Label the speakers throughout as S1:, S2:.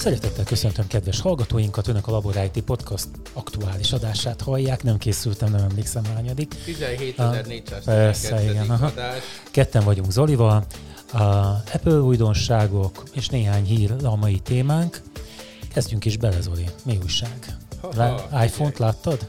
S1: Szeretettel köszöntöm kedves hallgatóinkat, Önök a Labor IT Podcast aktuális adását hallják, nem készültem, nem emlékszem hányadik.
S2: 17.400
S1: Persze, igen. Aha. Ketten vagyunk Zolival, a Apple újdonságok és néhány hír a mai témánk. Kezdjünk is bele, Zoli. Mi újság?
S2: Ha-ha,
S1: iPhone-t láttad?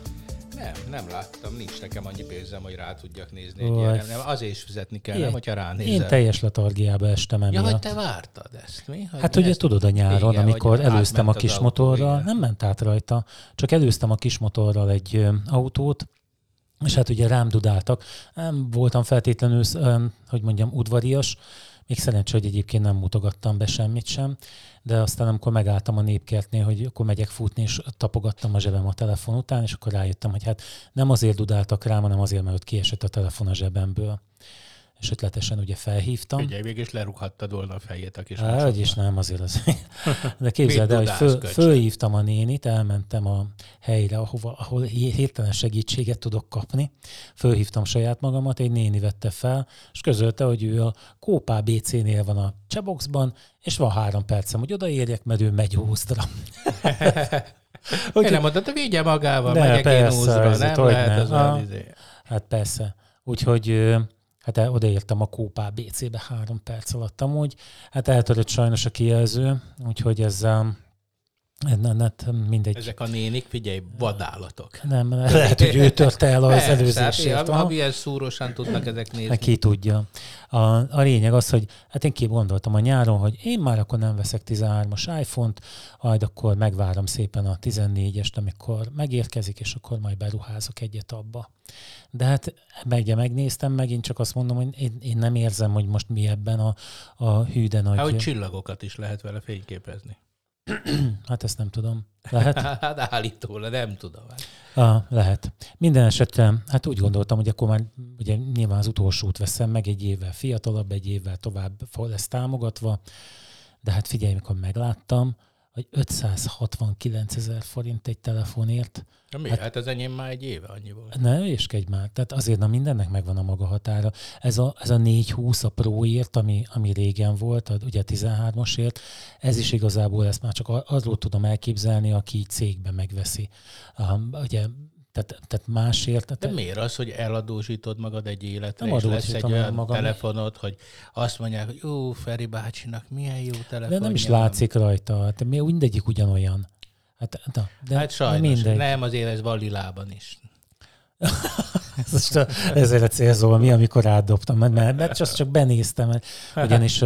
S2: Nem, nem láttam, nincs nekem annyi pénzem, hogy rá tudjak nézni. Egy ilyen, nem, azért is fizetni kell,
S1: Ilyen.
S2: nem, hogyha ránézel.
S1: Én teljes letargiába estem
S2: Ja,
S1: emiatt.
S2: hogy te vártad ezt, mi? Hogy
S1: Hát
S2: mi
S1: ugye
S2: ezt-
S1: tudod a nyáron,
S2: Igen,
S1: amikor előztem a kis motorral, nem ment át rajta, csak előztem a kis motorral egy ö, autót, és hát ugye rám dudáltak. Nem voltam feltétlenül, ö, hogy mondjam, udvarias, még szerencsé, hogy egyébként nem mutogattam be semmit sem, de aztán amikor megálltam a népkertnél, hogy akkor megyek futni, és tapogattam a zsebem a telefon után, és akkor rájöttem, hogy hát nem azért dudáltak rám, hanem azért, mert ott kiesett a telefon a zsebemből. És ötletesen ugye felhívtam.
S2: Figyelj, mégis lerúghattad volna a fejét a kis másodban.
S1: hogy is nem, azért az. De képzeld el, hogy föl, fölhívtam a nénit, elmentem a helyre, ahova, ahol hirtelen segítséget tudok kapni. Fölhívtam saját magamat, egy néni vette fel, és közölte, hogy ő a Kópá BC-nél van a Cseboxban, és van három percem, hogy odaérjek, mert ő megy Ózdra.
S2: Én nem mondtad, hogy vigye magával,
S1: De,
S2: megyek
S1: persze,
S2: én úzra,
S1: ez
S2: nem
S1: hogy
S2: lehet
S1: ne.
S2: az
S1: Ah.
S2: a izé.
S1: Hát persze. Úgyhogy hát el- odaértem a Kópá BC-be három perc alatt amúgy. Hát eltörött sajnos a kijelző, úgyhogy ez um, nem, nem, mindegy.
S2: Ezek a nénik, figyelj, vadállatok.
S1: Nem, lehet, hogy ő törte el az
S2: Persze, hát
S1: előzésért.
S2: ha ilyen szúrósan tudnak ezek nézni.
S1: Hát Ki tudja. A, a lényeg az, hogy hát én gondoltam a nyáron, hogy én már akkor nem veszek 13-as iPhone-t, majd akkor megvárom szépen a 14-est, amikor megérkezik, és akkor majd beruházok egyet abba. De hát meg, megnéztem, megint csak azt mondom, hogy én, én nem érzem, hogy most mi ebben a, a hűde nagy...
S2: Hát, hogy csillagokat is lehet vele fényképezni.
S1: hát ezt nem tudom. Lehet?
S2: Hát állítólag, nem tudom.
S1: Ah, lehet. Minden esetre, hát úgy gondoltam, hogy akkor már ugye nyilván az utolsót veszem meg, egy évvel fiatalabb, egy évvel tovább lesz támogatva, de hát figyelj, mikor megláttam, hogy 569 ezer forint egy telefonért,
S2: Na mi?
S1: Hát-
S2: Hát, ez enyém már egy éve annyi volt.
S1: ne ügyeskedj már, tehát azért na mindennek megvan a maga határa. Ez a, ez a 420 a Proért, ami, ami régen volt, a- ugye 13-asért, ez is igazából ezt már csak arról tudom elképzelni, aki így cégben megveszi. Um, ugye, tehát, tehát másért.
S2: De
S1: Tehát,
S2: miért az, hogy eladósítod magad egy életre,
S1: Nem
S2: és lesz egy olyan
S1: magam.
S2: telefonod, hogy azt mondják, hogy jó, Feri bácsinak milyen jó telefon.
S1: de nem is látszik rajta, hát mi- mindegyik ugyanolyan. Hát, na, de
S2: Hát sajnos,
S1: mindegy.
S2: nem, azért ez vallilában is.
S1: Most ezzel a célzol mi, amikor átdobtam, mert, mert, mert csak, benéztem, ugyanis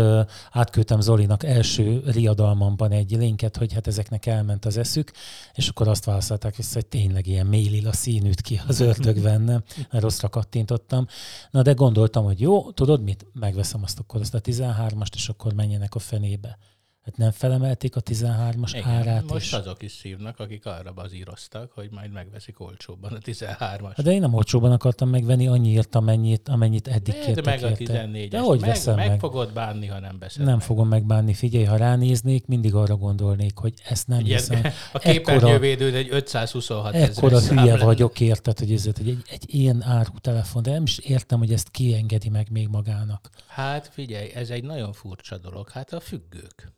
S1: átküldtem Zolinak első riadalmamban egy linket, hogy hát ezeknek elment az eszük, és akkor azt válaszolták vissza, hogy tényleg ilyen mélila színűt ki az ördög benne, mert rosszra kattintottam. Na de gondoltam, hogy jó, tudod mit? Megveszem azt akkor azt a 13-ast, és akkor menjenek a fenébe. Hát nem felemelték a 13-as
S2: Igen,
S1: árát
S2: most
S1: is.
S2: azok is szívnak, akik arra bazíroztak, hogy majd megveszik olcsóbban a 13-as.
S1: Hát De én nem olcsóban akartam megvenni annyiért, amennyit, amennyit eddig
S2: Vedd
S1: kértek
S2: meg a
S1: érte.
S2: 14-es.
S1: De hogy
S2: meg,
S1: veszem
S2: meg?
S1: meg?
S2: fogod bánni, ha nem veszed
S1: Nem
S2: meg.
S1: fogom megbánni. Figyelj, ha ránéznék, mindig arra gondolnék, hogy ezt nem
S2: Ilyen,
S1: hiszem.
S2: a képernyővédőd egy 526
S1: Ekkora hülye
S2: lenne.
S1: vagyok, érted, hogy, ez, hogy egy, egy ilyen áru telefon, de nem is értem, hogy ezt kiengedi meg még magának.
S2: Hát figyelj, ez egy nagyon furcsa dolog. Hát a függők.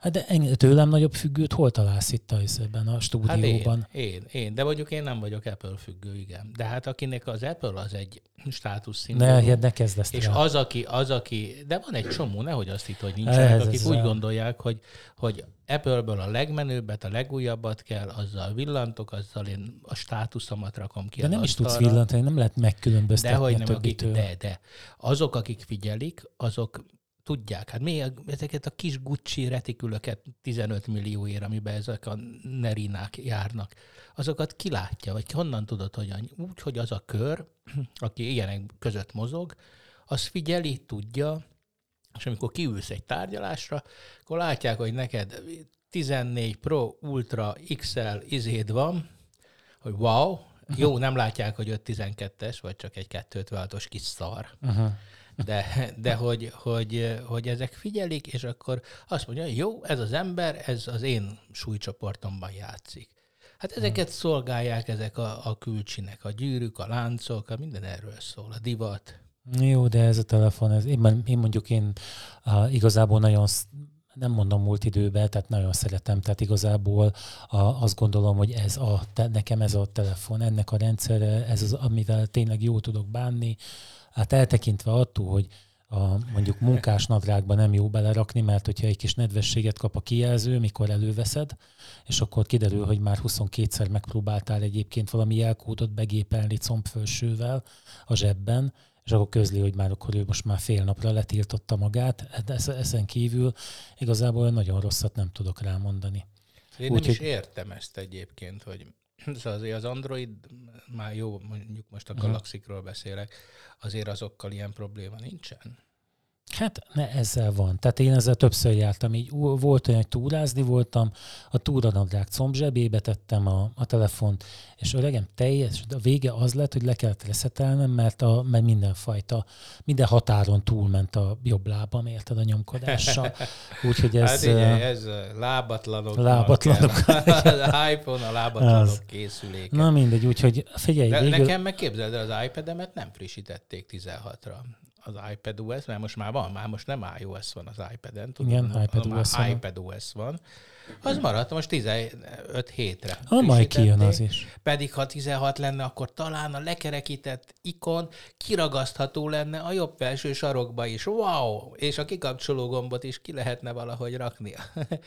S1: Hát de ennyi, tőlem nagyobb függőt hol találsz itt a, ebben a
S2: Hát
S1: stúdióban?
S2: én, én, én, de mondjuk én nem vagyok Apple függő, igen. De hát akinek az Apple az egy státusz
S1: ne,
S2: szimbólum,
S1: hát ne kezd ezt
S2: és
S1: rá.
S2: az aki, az, aki, de van egy csomó, nehogy azt hitt, hogy
S1: Ez-
S2: nincsenek,
S1: ez
S2: akik
S1: a-
S2: úgy gondolják, hogy, hogy Apple-ből a legmenőbbet, a legújabbat kell, azzal villantok, azzal én a státuszomat rakom ki
S1: De nem is tudsz villantani, nem lehet
S2: De
S1: megkülönböztetni
S2: hogy
S1: a
S2: nem, akik, de, de. Azok, akik figyelik, azok tudják. Hát mi ezeket a kis Gucci retikülöket 15 millióért, amiben ezek a nerinák járnak, azokat kilátja, vagy honnan tudod, hogy annyi? úgy, hogy az a kör, aki ilyenek között mozog, az figyeli, tudja, és amikor kiülsz egy tárgyalásra, akkor látják, hogy neked 14 Pro, Ultra, XL izéd van, hogy wow, jó, nem látják, hogy 512-es, vagy csak egy 256-os kis szar.
S1: Uh-huh.
S2: De, de hogy, hogy, hogy ezek figyelik, és akkor azt mondja, jó, ez az ember, ez az én súlycsoportomban játszik. Hát ezeket szolgálják ezek a, a külcsinek, a gyűrűk, a láncok, a minden erről szól, a divat.
S1: Jó, de ez a telefon, ez, én, én mondjuk én uh, igazából nagyon nem mondom múlt időben, tehát nagyon szeretem, tehát igazából a, azt gondolom, hogy ez a, te, nekem ez a telefon, ennek a rendszere, ez az, amivel tényleg jó tudok bánni, hát eltekintve attól, hogy a mondjuk munkás nadrágba nem jó belerakni, mert hogyha egy kis nedvességet kap a kijelző, mikor előveszed, és akkor kiderül, hogy már 22-szer megpróbáltál egyébként valami jelkódot begépelni combfölsővel a zsebben, és akkor közli, hogy már akkor ő most már fél napra letiltotta magát. De ezen kívül igazából nagyon rosszat nem tudok rámondani.
S2: Én Úgy, nem is értem ezt egyébként, hogy Szóval azért az Android, már jó, mondjuk most a Galaxikról beszélek, azért azokkal ilyen probléma nincsen.
S1: Hát ne, ezzel van. Tehát én ezzel többször jártam. Így volt olyan, hogy túrázni voltam, a túranadrág comb zsebébe tettem a, a telefont, és öregem teljes, a vége az lett, hogy le kellett reszetelnem, mert, a, mert mindenfajta, minden határon túlment a jobb lábam, érted a nyomkodással. Úgyhogy ez... Hát
S2: igen, ez lábatlanok.
S1: Lábatlanok.
S2: az iPhone a lábatlanok az. készüléke.
S1: Na mindegy, úgyhogy figyelj.
S2: De végül... Nekem meg képzeld el, az iPad-emet nem frissítették 16-ra az iPad OS, mert most már van, már most nem iOS van az iPad-en,
S1: tudom, Igen, iPad OS
S2: van. iPad OS van. Az maradt most 15 hétre.
S1: Ha majd kijön az is.
S2: Pedig ha 16 lenne, akkor talán a lekerekített ikon kiragasztható lenne a jobb felső sarokba is. Wow! És a kikapcsoló gombot is ki lehetne valahogy rakni.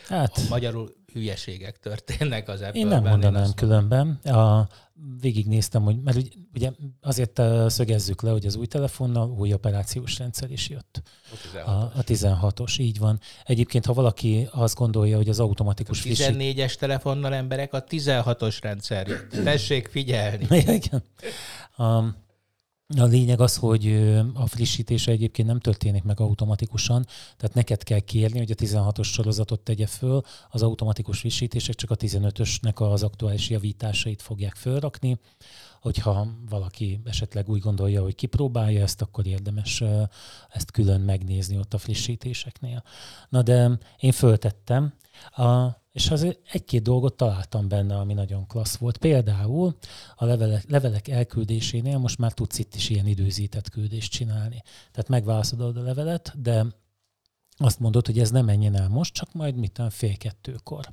S2: Hát. Magyarul hülyeségek történnek az apple
S1: Én nem mondanám Én különben. A, végignéztem, hogy, mert ugye azért szögezzük le, hogy az új telefonnal új operációs rendszer is jött. A 16-os. A 16-os, így van. Egyébként, ha valaki azt gondolja, hogy az automatikus
S2: a 14-es telefonnal emberek a 16-os rendszer jött. Tessék figyelni.
S1: Igen. Um, a lényeg az, hogy a frissítése egyébként nem történik meg automatikusan, tehát neked kell kérni, hogy a 16-os sorozatot tegye föl, az automatikus frissítések csak a 15-ösnek az aktuális javításait fogják fölrakni. Hogyha valaki esetleg úgy gondolja, hogy kipróbálja ezt, akkor érdemes ezt külön megnézni ott a frissítéseknél. Na de én föltettem, a, és azért egy-két dolgot találtam benne, ami nagyon klassz volt. Például a levelek, levelek elküldésénél most már tudsz itt is ilyen időzített küldést csinálni. Tehát megválaszolod a levelet, de azt mondod, hogy ez nem menjen el most, csak majd mit fél kettőkor.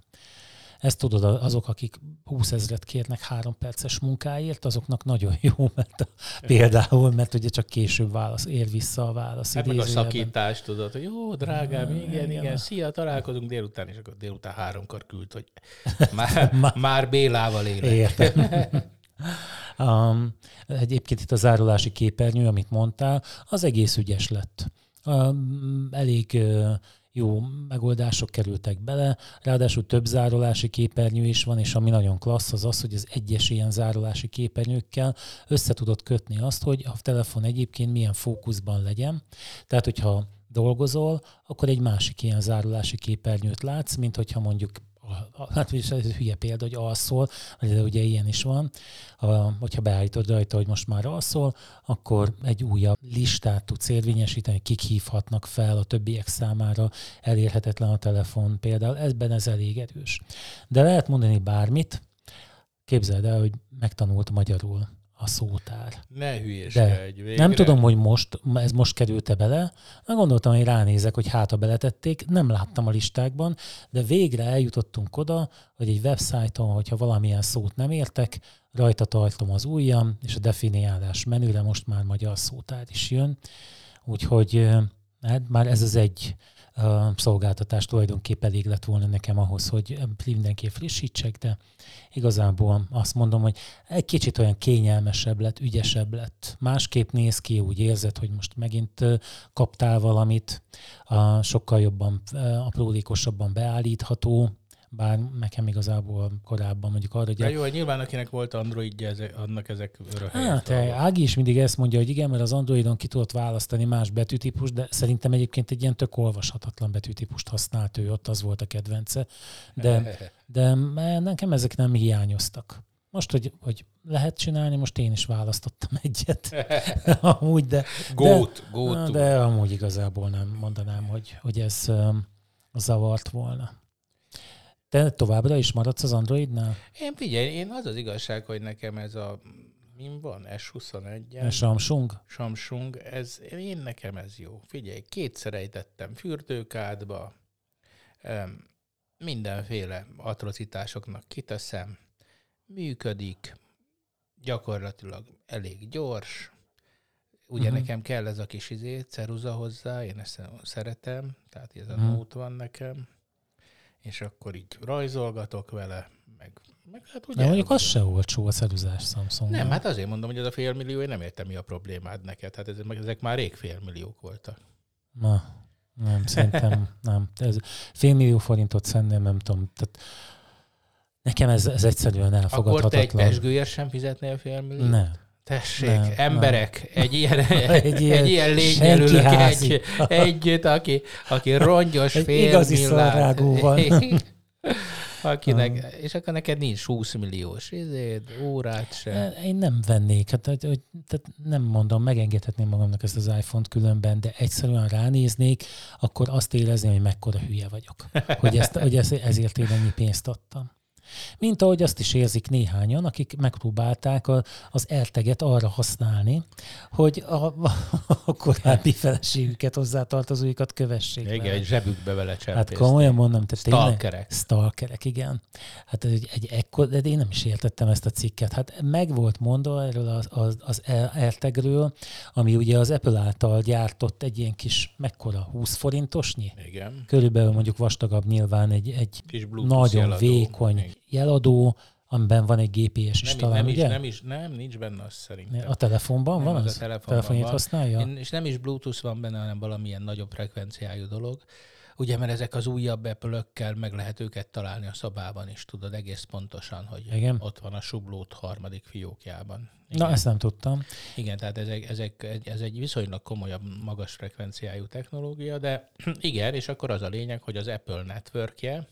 S1: Ezt tudod, azok, akik 20 ezeret kérnek három perces munkáért, azoknak nagyon jó, mert a, például, mert ugye csak később válasz, ér vissza a válasz.
S2: Hát meg a szakítást tudod, hogy jó, drágám, igen, igen, igen, szia, találkozunk délután, és akkor délután háromkor küld, hogy már, már Bélával élek.
S1: Értem. um, egyébként itt a zárulási képernyő, amit mondtál, az egész ügyes lett. Um, elég uh, jó megoldások kerültek bele, ráadásul több zárolási képernyő is van, és ami nagyon klassz az az, hogy az egyes ilyen zárolási képernyőkkel össze tudod kötni azt, hogy a telefon egyébként milyen fókuszban legyen. Tehát, hogyha dolgozol, akkor egy másik ilyen zárolási képernyőt látsz, mint hogyha mondjuk hát ez hülye példa, hogy alszol, de ugye ilyen is van, hogyha beállítod rajta, hogy most már alszol, akkor egy újabb listát tudsz érvényesíteni, kik hívhatnak fel a többiek számára, elérhetetlen a telefon például, ezben ez elég erős. De lehet mondani bármit, képzeld el, hogy megtanult magyarul a szótár.
S2: Ne hülyeskedj végre.
S1: Nem tudom, hogy most, ez most került-e bele. Na, gondoltam, hogy ránézek, hogy hát beletették. Nem láttam a listákban, de végre eljutottunk oda, hogy egy websájton, hogyha valamilyen szót nem értek, rajta tartom az ujjam, és a definiálás menüre most már magyar szótár is jön. Úgyhogy hát már ez az egy szolgáltatás tulajdonképpen elég lett volna nekem ahhoz, hogy mindenképp frissítsek, de igazából azt mondom, hogy egy kicsit olyan kényelmesebb lett, ügyesebb lett. Másképp néz ki, úgy érzed, hogy most megint kaptál valamit, sokkal jobban, aprólékosabban beállítható, bár nekem igazából korábban mondjuk arra, hogy...
S2: De jó, hogy nyilván akinek volt Androidja, ezek, annak ezek
S1: Hát, Ági is mindig ezt mondja, hogy igen, mert az Androidon ki tudott választani más betűtípust, de szerintem egyébként egy ilyen tök olvashatatlan betűtípust használt ő, ott az volt a kedvence. De, de nekem ezek nem hiányoztak. Most, hogy, hogy lehet csinálni, most én is választottam egyet. amúgy, de,
S2: gót, de,
S1: de amúgy igazából nem mondanám, hogy, hogy ez um, zavart volna. Te továbbra is maradsz az Androidnál?
S2: Én figyelj, én az az igazság, hogy nekem ez a min van? S21-en?
S1: A Samsung?
S2: Samsung, ez, én nekem ez jó. Figyelj, kétszer ejtettem fürdőkádba, mindenféle atrocitásoknak kiteszem, működik, gyakorlatilag elég gyors, ugye uh-huh. nekem kell ez a kis izé, ceruza hozzá, én ezt szeretem, tehát ez a uh-huh. nót van nekem, és akkor így rajzolgatok vele, meg, meg hát ugye...
S1: De mondjuk az se olcsó a ceruzás Samsung.
S2: Nem, hát azért mondom, hogy ez a félmillió, én nem értem, mi a problémád neked. Hát ezek, ezek már rég félmilliók voltak.
S1: Na, nem, szerintem nem. Ez félmillió forintot szerintem nem tudom. Tehát nekem ez, ez egyszerűen elfogadhatatlan. Akkor te
S2: egy pesgőért sem fizetnél félmilliót?
S1: Nem.
S2: Tessék, nem, emberek, nem. Egy, ilyen, egy ilyen, egy ilyen lényelülök egy, együtt, aki, aki rongyos egy igazi
S1: van.
S2: Akinek, um, és akkor neked nincs 20 milliós izéd, órát se.
S1: Én nem vennék, hát, hogy, hogy, tehát nem mondom, megengedhetném magamnak ezt az iPhone-t különben, de egyszerűen ránéznék, akkor azt érezném, hogy mekkora hülye vagyok. Hogy, ezt, hogy ezért én ennyi pénzt adtam. Mint ahogy azt is érzik néhányan, akik megpróbálták a, az elteget arra használni, hogy a, a korábbi feleségüket, hozzátartozóikat kövessék.
S2: Igen, vele. egy zsebükbe vele
S1: Hát komolyan mondom,
S2: tehát Stalkerek.
S1: Stalkerek, igen. Hát egy, egy ekkor, de én nem is értettem ezt a cikket. Hát meg volt mondva erről az, az, az eltegről, ami ugye az Apple által gyártott egy ilyen kis, mekkora, 20 forintosnyi?
S2: Igen.
S1: Körülbelül mondjuk vastagabb nyilván egy, egy nagyon jeladó. vékony jeladó, amiben van egy GPS is
S2: nem,
S1: talán,
S2: nem
S1: ugye?
S2: Is, nem, is, nem, nincs benne az szerintem.
S1: A telefonban nem, van az?
S2: A telefonban
S1: Telefonját
S2: van.
S1: használja?
S2: Én, és nem is Bluetooth van benne, hanem valamilyen nagyobb frekvenciájú dolog. Ugye, mert ezek az újabb apple meg lehet őket találni a szobában is, tudod egész pontosan, hogy Igen. ott van a sublót harmadik fiókjában.
S1: Igen. Na, ezt nem tudtam.
S2: Igen, tehát ezek, ezek, ez egy viszonylag komolyabb, magas frekvenciájú technológia, de igen, és akkor az a lényeg, hogy az Apple networkje,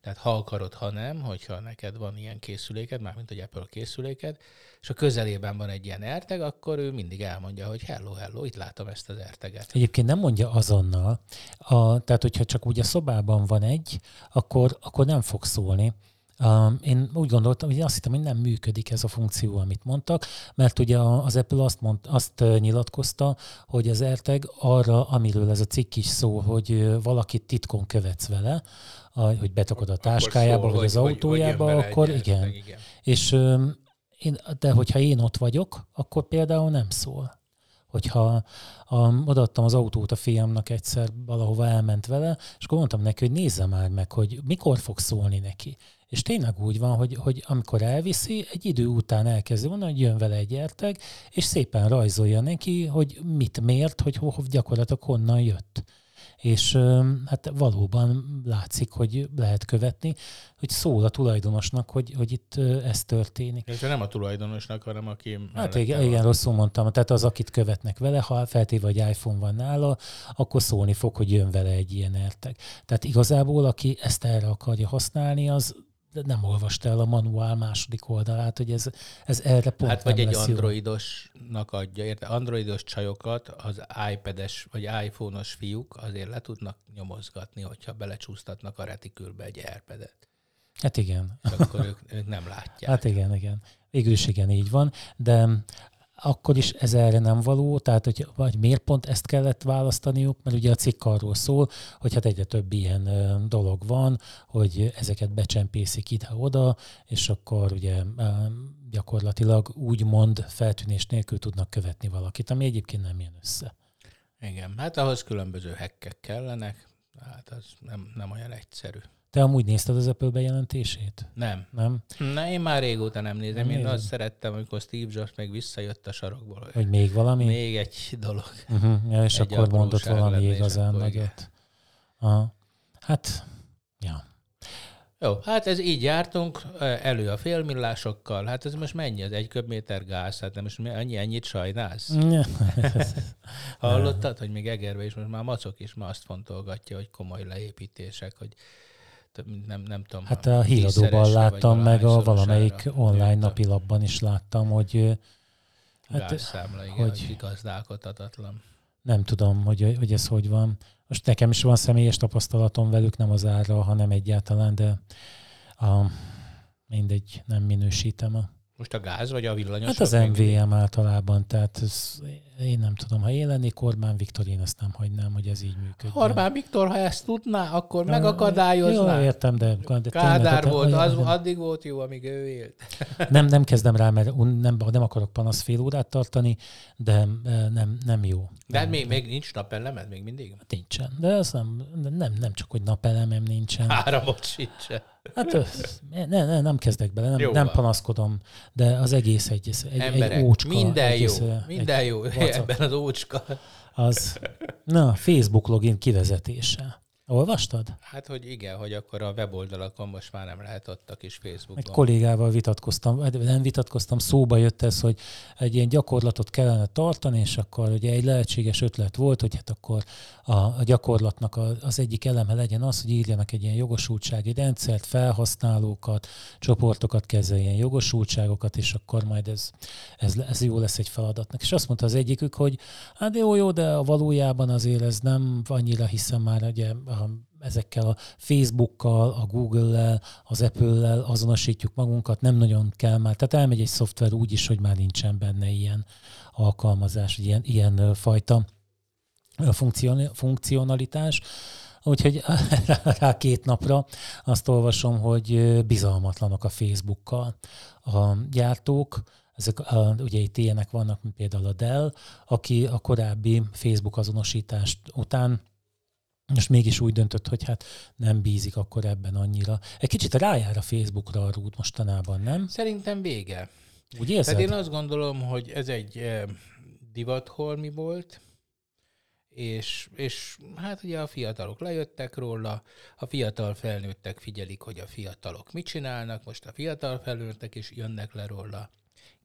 S2: tehát ha akarod, ha nem, hogyha neked van ilyen készüléked, mármint egy Apple készüléked, és a közelében van egy ilyen erteg, akkor ő mindig elmondja, hogy hello, hello, itt látom ezt az erteget.
S1: Egyébként nem mondja azonnal, a, tehát hogyha csak úgy a szobában van egy, akkor, akkor nem fog szólni. Um, én úgy gondoltam, hogy azt hittem, hogy nem működik ez a funkció, amit mondtak, mert ugye az Apple azt, mond, azt nyilatkozta, hogy az AirTag arra, amiről ez a cikk is szól, hogy valakit titkon követsz vele, hogy betokod a táskájába, szól, vagy az autójába, hogy akkor igen. Meg, igen. És én, de hogyha én ott vagyok, akkor például nem szól. Hogyha um, odaadtam az autót a fiamnak egyszer, valahova elment vele, és akkor mondtam neki, hogy nézze már meg, hogy mikor fog szólni neki. És tényleg úgy van, hogy, hogy amikor elviszi, egy idő után elkezdi mondani, hogy jön vele egy érteg, és szépen rajzolja neki, hogy mit mért, hogy gyakorlatilag honnan jött és hát valóban látszik, hogy lehet követni, hogy szól a tulajdonosnak, hogy, hogy itt ez történik.
S2: És nem a tulajdonosnak, hanem aki...
S1: Hát igen, igen, rosszul mondtam. Tehát az, akit követnek vele, ha feltéve, hogy iPhone van nála, akkor szólni fog, hogy jön vele egy ilyen ertek. Tehát igazából, aki ezt erre akarja használni, az nem olvasta el a manuál második oldalát, hogy ez, ez erre pont
S2: Hát vagy egy androidosnak adja, érte? Androidos csajokat az iPad-es vagy iPhone-os fiúk azért le tudnak nyomozgatni, hogyha belecsúsztatnak a retikülbe egy AirPad-et.
S1: Hát igen.
S2: És akkor ők, ők nem látják.
S1: Hát igen, igen. Végül is igen, így van. De akkor is ez erre nem való, tehát hogy vagy miért pont ezt kellett választaniuk, mert ugye a cikk arról szól, hogy hát egyre több ilyen dolog van, hogy ezeket becsempészik ide-oda, és akkor ugye gyakorlatilag úgymond feltűnés nélkül tudnak követni valakit, ami egyébként nem jön össze.
S2: Igen, hát ahhoz különböző hekkek kellenek, hát az nem, nem olyan egyszerű.
S1: Te amúgy nézted az Apple bejelentését?
S2: Nem.
S1: Nem?
S2: Na, én már régóta nem nézem. Nem én nézem. azt szerettem, amikor Steve Jobs meg visszajött a sarokból.
S1: Hogy még valami?
S2: Még egy dolog.
S1: Uh-huh. Ja, és egy akkor mondott valami igazán nagyot. Aha. Hát, ja.
S2: Jó, hát ez így jártunk, elő a félmillásokkal. Hát ez most mennyi? Az egy köbméter gáz? Hát nem most annyi, ennyit sajnálsz? Hallottad, hogy még Egerbe is most már Macok is ma azt fontolgatja, hogy komoly leépítések, hogy nem, nem tudom.
S1: Hát a híradóban láttam, meg a valamelyik online napilapban is láttam, hogy...
S2: Hát, Gázszámla, igen, hogy gazdálkodhatatlan.
S1: Nem tudom, hogy, hogy ez hogy van. Most nekem is van személyes tapasztalatom velük, nem az ára, hanem egyáltalán, de a, mindegy, nem minősítem a
S2: Most a gáz vagy a villanyos?
S1: Hát az MVM általában, tehát ez, én nem tudom, ha én lennék Orbán Viktor, én ezt nem hagynám, hogy ez így működik.
S2: Orbán Viktor, ha ezt tudná, akkor megakadályozná.
S1: Jó, értem, de... de
S2: Kádár tényleg, volt, az, addig volt jó, amíg ő élt.
S1: Nem, nem kezdem rá, mert nem, nem akarok panasz fél órát tartani, de nem, nem jó.
S2: De
S1: hát
S2: még, még nincs napelemed még mindig?
S1: Nincsen. De az nem, nem, nem csak, hogy napelemem nincsen.
S2: Áramot sincsen.
S1: Hát ne, ne, nem kezdek bele, nem, nem panaszkodom, de az egész egy, egy, Emberek, egy ócska.
S2: Minden
S1: egész,
S2: jó, minden jó ebben az ócska.
S1: Az, na, Facebook login kivezetése. Olvastad?
S2: Hát, hogy igen, hogy akkor a weboldalakon most már nem lehet ott a kis Facebookon.
S1: Egy kollégával vitatkoztam, nem vitatkoztam, szóba jött ez, hogy egy ilyen gyakorlatot kellene tartani, és akkor ugye egy lehetséges ötlet volt, hogy hát akkor a, a gyakorlatnak az egyik eleme legyen az, hogy írjanak egy ilyen jogosultsági rendszert, felhasználókat, csoportokat kezeljen jogosultságokat, és akkor majd ez, ez, ez jó lesz egy feladatnak. És azt mondta az egyikük, hogy hát jó, jó, de a valójában azért ez nem annyira hiszem már ugye a ezekkel a Facebookkal, a Google-lel, az Apple-lel azonosítjuk magunkat, nem nagyon kell már. Tehát elmegy egy szoftver úgy is, hogy már nincsen benne ilyen alkalmazás, ilyen, ilyen fajta funkcionalitás. Úgyhogy rá két napra azt olvasom, hogy bizalmatlanok a Facebookkal a gyártók, ezek, ugye itt ilyenek vannak, mint például a Dell, aki a korábbi Facebook azonosítást után most mégis úgy döntött, hogy hát nem bízik akkor ebben annyira. Egy kicsit rájár a Facebookra a rút mostanában, nem?
S2: Szerintem vége.
S1: Úgy érzed?
S2: Tehát én azt gondolom, hogy ez egy eh, divatholmi volt, és, és hát ugye a fiatalok lejöttek róla, a fiatal felnőttek figyelik, hogy a fiatalok mit csinálnak, most a fiatal felnőttek is jönnek le róla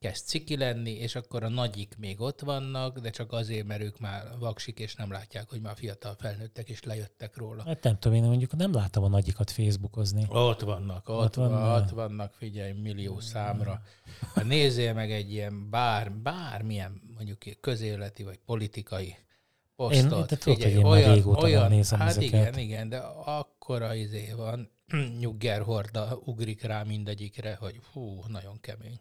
S2: kezd ciki lenni, és akkor a nagyik még ott vannak, de csak azért, mert ők már vaksik, és nem látják, hogy már fiatal felnőttek, és lejöttek róla.
S1: Hát nem tudom, én mondjuk nem látom a nagyikat Facebookozni.
S2: Ott vannak, ott, ott, van, ott vannak, figyelj, millió számra. Ha nézzél meg egy ilyen bár, bármilyen mondjuk közéleti vagy politikai posztot. Én, figyelj,
S1: én olyan, olyan, nézem
S2: hát
S1: ezeket.
S2: igen, igen, de akkora izé van, nyugger horda ugrik rá mindegyikre, hogy hú, nagyon kemény.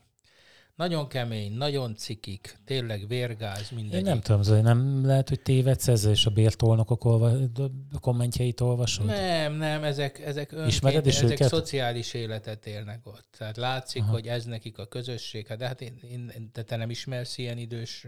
S2: Nagyon kemény, nagyon cikik, tényleg vérgáz, minden.
S1: Én nem tudom, Zoli, nem lehet, hogy tévedsz ezzel, és a bértolnokok olva, kommentjeit olvasod?
S2: Nem, nem, ezek, ezek, önként, Ismered is ezek őket? szociális életet élnek ott. Tehát látszik, Aha. hogy ez nekik a közösség. Hát, de hát én, én, de te nem ismersz ilyen idős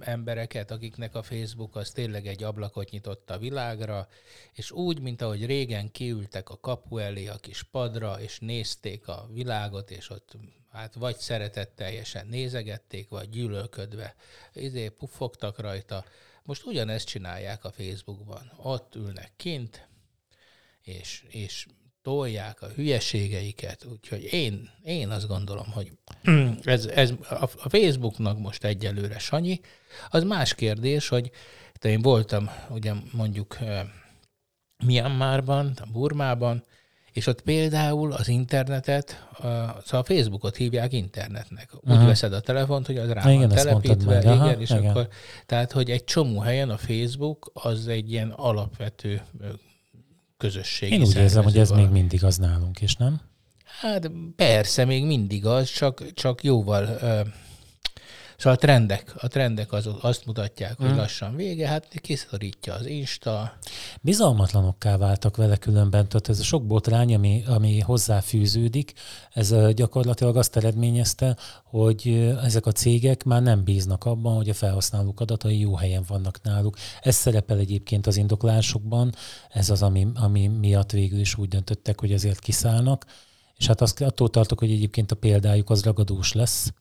S2: embereket, akiknek a Facebook az tényleg egy ablakot nyitott a világra, és úgy, mint ahogy régen kiültek a kapu elé a kis padra, és nézték a világot, és ott hát vagy szeretetteljesen nézegették, vagy gyűlölködve izé puffogtak rajta. Most ugyanezt csinálják a Facebookban. Ott ülnek kint, és, és tolják a hülyeségeiket, úgyhogy én, én azt gondolom, hogy ez, ez a Facebooknak most egyelőre Sanyi. Az más kérdés, hogy én voltam ugye mondjuk eh, Myanmarban, Burmában, és ott például az internetet, a, szóval a Facebookot hívják internetnek. Úgy uh-huh. veszed a telefont, hogy az rá igen, van telepítve, igen, Aha, és igen. akkor, tehát, hogy egy csomó helyen a Facebook az egy ilyen alapvető közösségi
S1: Én úgy érzem, hogy ez valami. még mindig az nálunk is, nem?
S2: Hát persze, még mindig az, csak, csak jóval Szóval a trendek, a trendek azok azt mutatják, hogy hmm. lassan vége, hát kiszorítja az Insta.
S1: Bizalmatlanokká váltak vele különben, tehát ez a sok botrány, ami, ami hozzáfűződik, ez gyakorlatilag azt eredményezte, hogy ezek a cégek már nem bíznak abban, hogy a felhasználók adatai jó helyen vannak náluk. Ez szerepel egyébként az indoklásokban, ez az, ami, ami miatt végül is úgy döntöttek, hogy ezért kiszállnak. És hát azt, attól tartok, hogy egyébként a példájuk az ragadós lesz,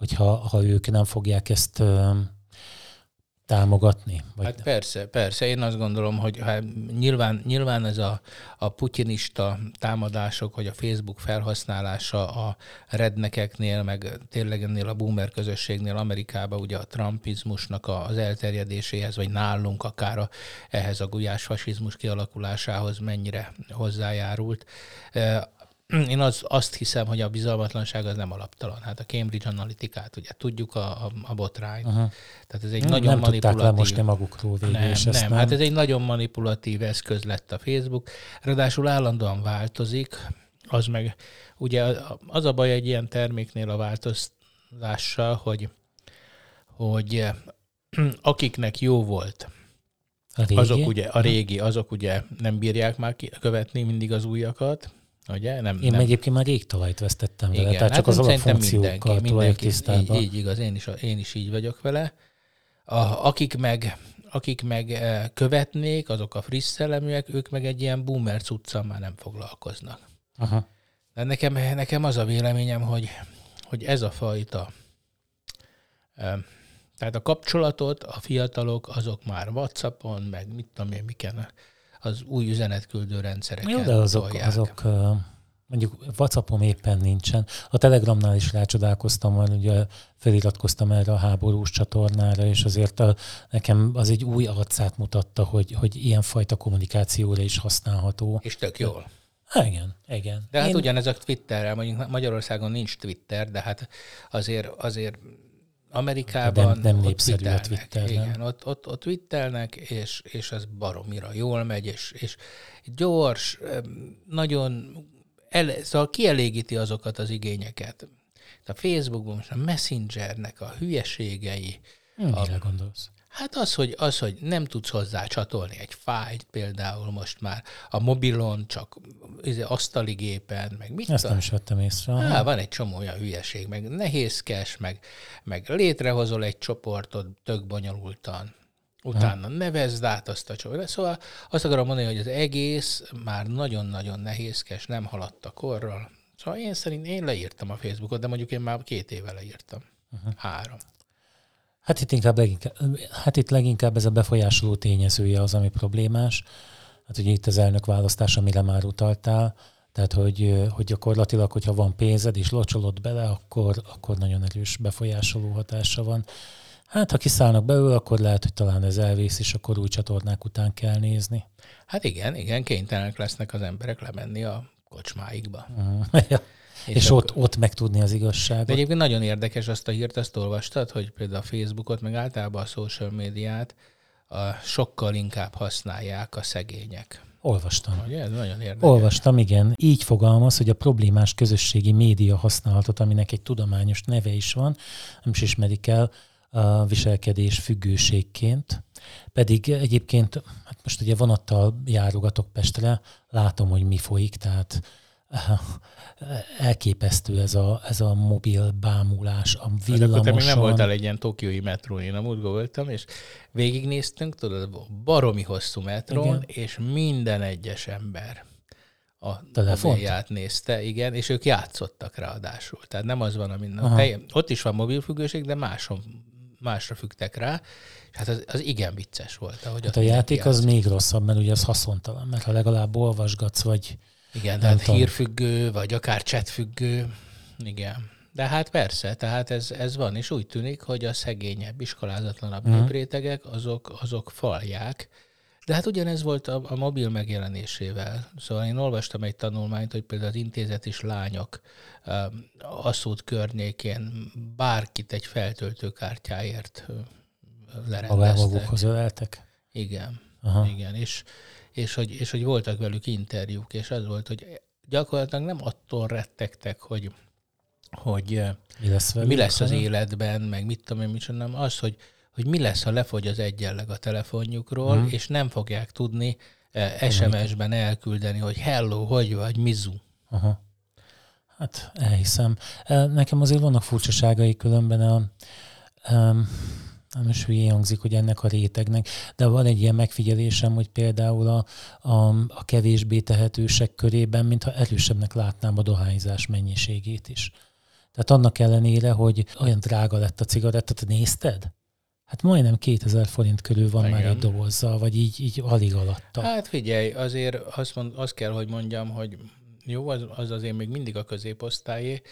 S1: hogyha ha ők nem fogják ezt támogatni?
S2: Vagy hát persze, persze. Én azt gondolom, hogy hát nyilván, nyilván ez a, a putinista támadások, hogy a Facebook felhasználása a rednekeknél, meg tényleg ennél a boomer közösségnél Amerikában ugye a trumpizmusnak az elterjedéséhez, vagy nálunk akár a, ehhez a gulyásfasizmus kialakulásához mennyire hozzájárult én az, azt hiszem, hogy a bizalmatlanság az nem alaptalan. Hát a Cambridge Analytikát, ugye tudjuk a, a, a botrány. Uh-huh. Tehát ez egy nem, nagyon
S1: nem
S2: manipulatív...
S1: Nem most magukról végül,
S2: nem, nem, nem, hát ez egy nagyon manipulatív eszköz lett a Facebook. Ráadásul állandóan változik. az meg, ugye az a baj egy ilyen terméknél a változással, hogy, hogy akiknek jó volt,
S1: A régi?
S2: azok ugye, a régi, azok ugye nem bírják már követni mindig az újakat, ugye? Nem,
S1: Én
S2: nem.
S1: egyébként már rég talajt vesztettem vele,
S2: Igen,
S1: tehát csak
S2: hát
S1: az alapfunkciókkal
S2: mindenki,
S1: tisztában.
S2: így, így igaz, én is, én is így vagyok vele. A, akik meg, akik meg eh, követnék, azok a friss szelleműek, ők meg egy ilyen boomer cuccal már nem foglalkoznak.
S1: Aha.
S2: De nekem, nekem az a véleményem, hogy, hogy ez a fajta, em, tehát a kapcsolatot a fiatalok azok már Whatsappon, meg mit tudom én, miken, az új üzenetküldő rendszereken
S1: Jó, de azok,
S2: tolják.
S1: azok mondjuk WhatsAppom éppen nincsen. A Telegramnál is rácsodálkoztam, mert ugye feliratkoztam erre a háborús csatornára, és azért a, nekem az egy új arcát mutatta, hogy, hogy ilyenfajta kommunikációra is használható.
S2: És tök jól.
S1: Há, igen, igen.
S2: De hát
S1: Én-
S2: ugyanez a Twitterrel, mondjuk Magyarországon nincs Twitter, de hát azért, azért Amerikában
S1: Nem- nem
S2: ott
S1: népszerű a. Twitter, nem?
S2: Igen, ott, ott, ott twittelnek, és, és az baromira jól megy, és, és gyors, nagyon ele, szóval kielégíti azokat az igényeket. A Facebookon most a Messengernek a hülyeségei,
S1: Hm, Mire gondolsz?
S2: Hát az hogy, az, hogy nem tudsz hozzá csatolni egy fájlt például most már a mobilon, csak izé, asztali gépen, meg mit
S1: Ezt
S2: tudom.
S1: nem is vettem észre.
S2: Há, van egy csomó olyan hülyeség, meg nehézkes, meg, meg létrehozol egy csoportot tök bonyolultan, utána nevezd át azt a csoportot. Szóval azt akarom mondani, hogy az egész már nagyon-nagyon nehézkes, nem haladt a korral. Szóval én szerint én leírtam a Facebookot, de mondjuk én már két éve leírtam. Uh-huh. Három.
S1: Hát itt, inkább leginkább, hát itt leginkább ez a befolyásoló tényezője az, ami problémás. Hát ugye itt az elnök választás, amire már utaltál, tehát hogy, hogy gyakorlatilag, hogyha van pénzed és locsolod bele, akkor, akkor nagyon erős befolyásoló hatása van. Hát ha kiszállnak belőle, akkor lehet, hogy talán ez elvész, és akkor új csatornák után kell nézni.
S2: Hát igen, igen, kénytelenek lesznek az emberek lemenni a kocsmáikba.
S1: Ja. És
S2: akkor-
S1: ott, ott megtudni az
S2: De
S1: igazságot.
S2: egyébként nagyon érdekes azt a hírt, azt olvastad, hogy például a Facebookot, meg általában a social médiát a, sokkal inkább használják a szegények.
S1: Olvastam.
S2: Ugye? Ez nagyon érdekes.
S1: Olvastam, igen. Így fogalmaz, hogy a problémás közösségi média használatot, aminek egy tudományos neve is van, nem is ismerik el a viselkedés függőségként. Pedig egyébként, hát most ugye vonattal járogatok Pestre, látom, hogy mi folyik, tehát eh, elképesztő ez a, ez a mobil bámulás, a
S2: Hát akkor te még nem
S1: villamoson.
S2: voltál egy ilyen tokiói metrón, én a múltban voltam, és végignéztünk, tudod, baromi hosszú metrón,
S1: Igen.
S2: és minden egyes ember a
S1: Telefont?
S2: mobilját nézte, igen, és ők játszottak ráadásul. Tehát nem az van, amin ott is van mobilfüggőség, de máson, másra fügtek rá, és hát az, az igen vicces volt. Ahogy
S1: Hát a játék az még rosszabb, mert ugye az haszontalan, mert ha legalább olvasgatsz, vagy
S2: Igen, tehát
S1: tudom.
S2: hírfüggő, vagy akár chatfüggő. Igen. De hát persze, tehát ez, ez van, és úgy tűnik, hogy a szegényebb, iskolázatlanabb
S1: Mhm.
S2: uh-huh. néprétegek, azok, azok falják. De hát ugyanez volt a, a mobil megjelenésével. Szóval én olvastam egy tanulmányt, hogy például az intézet is lányok um, Asszút környékén bárkit egy feltöltőkártyáért lerendeztek.
S1: magukhoz öleltek.
S2: Igen.
S1: Aha.
S2: Igen, és, és, hogy, és hogy voltak velük interjúk, és az volt, hogy gyakorlatilag nem attól rettegtek, hogy, hogy eh,
S1: Mi lesz velük?
S2: mi lesz az életben, meg mit tudom én, mit nem, az, hogy, hogy mi lesz, ha lefogy az egyenleg a telefonjukról,
S1: Mhm.
S2: és nem fogják tudni eh, SMS-ben elküldeni, hogy hello, hogy vagy, mizu.
S1: Aha. Hát elhiszem. E, Nekem azért vannak furcsaságai különben a, um, nem is hülyén hangzik, hogy ennek a rétegnek, de van egy ilyen megfigyelésem, hogy például a, a, a kevésbé tehetősek körében, mintha erősebbnek látnám a dohányzás mennyiségét is. Tehát annak ellenére, hogy olyan drága lett a cigaretta, te nézted? Hát majdnem 2000 forint körül van már
S2: Igen.
S1: egy dobozzal, vagy így, így alig alatta.
S2: Hát figyelj, azért azt, mond, azt kell, hogy mondjam, hogy jó, az, az azért még mindig a középosztályé.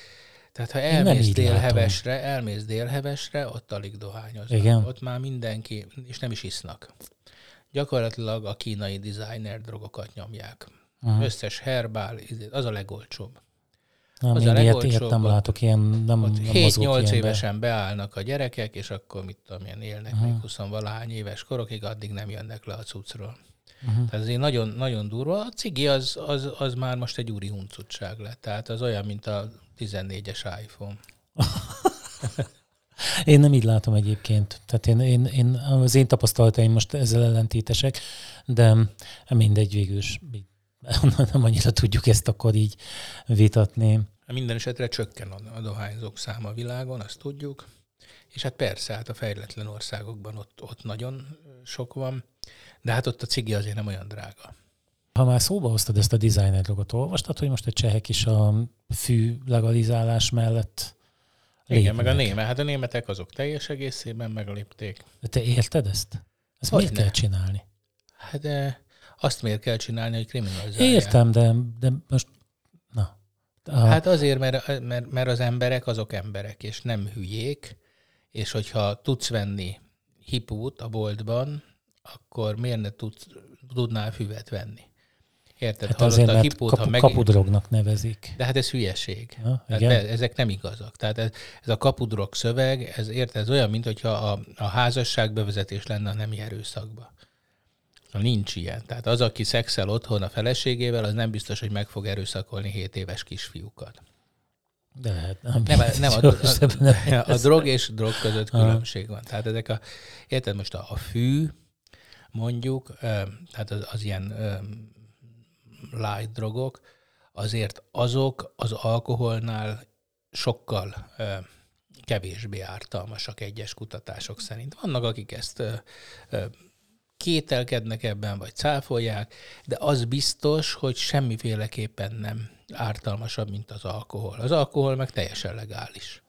S2: Tehát ha elmész délhevesre, elmész délhevesre, ott alig dohányoznak.
S1: Igen.
S2: Ott már mindenki, és nem is isznak. Gyakorlatilag a kínai designer drogokat nyomják.
S1: Aha.
S2: Összes herbál, izé, az a legolcsóbb.
S1: Nem,
S2: az a
S1: ilyet, ilyet
S2: legolcsóbb,
S1: nem látok, ilyen nem, nem mozgok
S2: 7-8
S1: ilyenbe.
S2: évesen beállnak a gyerekek, és akkor mit tudom én, élnek
S1: Aha.
S2: még 20 valahány éves korokig, addig nem jönnek le a cuccról. Uh-huh. Tehát azért nagyon, nagyon durva. A cigi az, az, az már most egy úri huncutság lett. Tehát az olyan, mint a 14-es iPhone.
S1: Én nem így látom egyébként. Tehát én, én, én, az én tapasztalataim most ezzel ellentétesek, de mindegy végül is nem annyira tudjuk ezt akkor így vitatni.
S2: Minden esetre csökken a dohányzók száma a világon, azt tudjuk. És hát persze, hát a fejletlen országokban ott, ott nagyon sok van, de hát ott a cigi azért nem olyan drága.
S1: Ha már szóba hoztad ezt a designer dolgot, olvastad, hogy most a csehek is a fű legalizálás mellett
S2: lépnek. Igen, meg a német. Hát a németek azok teljes egészében meglépték.
S1: De te érted ezt? Ezt hogy miért ne? kell csinálni?
S2: Hát de azt miért kell csinálni, hogy kriminalizálják?
S1: Értem, de, de most na.
S2: A... Hát azért, mert, mert, mert az emberek azok emberek, és nem hülyék, és hogyha tudsz venni hipót a boltban, akkor miért ne tudsz, tudnál füvet venni? Érted?
S1: Hát azért, a hipót, kapu, meg... kapudrognak nevezik.
S2: De hát ez hülyeség. Ja, hát igen? Ezek nem igazak. Tehát ez, ez a kapudrog szöveg, ez, érted, ez olyan, mint hogyha a, a házasság bevezetés lenne a nemi erőszakba. Nincs ilyen. Tehát az, aki szexel otthon a feleségével, az nem biztos, hogy meg fog erőszakolni 7 éves kisfiúkat.
S1: De hát nem,
S2: nem, nem, a, a, a, a drog és drog között különbség van. Tehát ezek a, érted most a, a fű, mondjuk, tehát az, az ilyen light drogok, azért azok az alkoholnál sokkal kevésbé ártalmasak egyes kutatások szerint. Vannak, akik ezt kételkednek ebben, vagy cáfolják, de az biztos, hogy semmiféleképpen nem ártalmasabb, mint az alkohol. Az alkohol meg teljesen legális.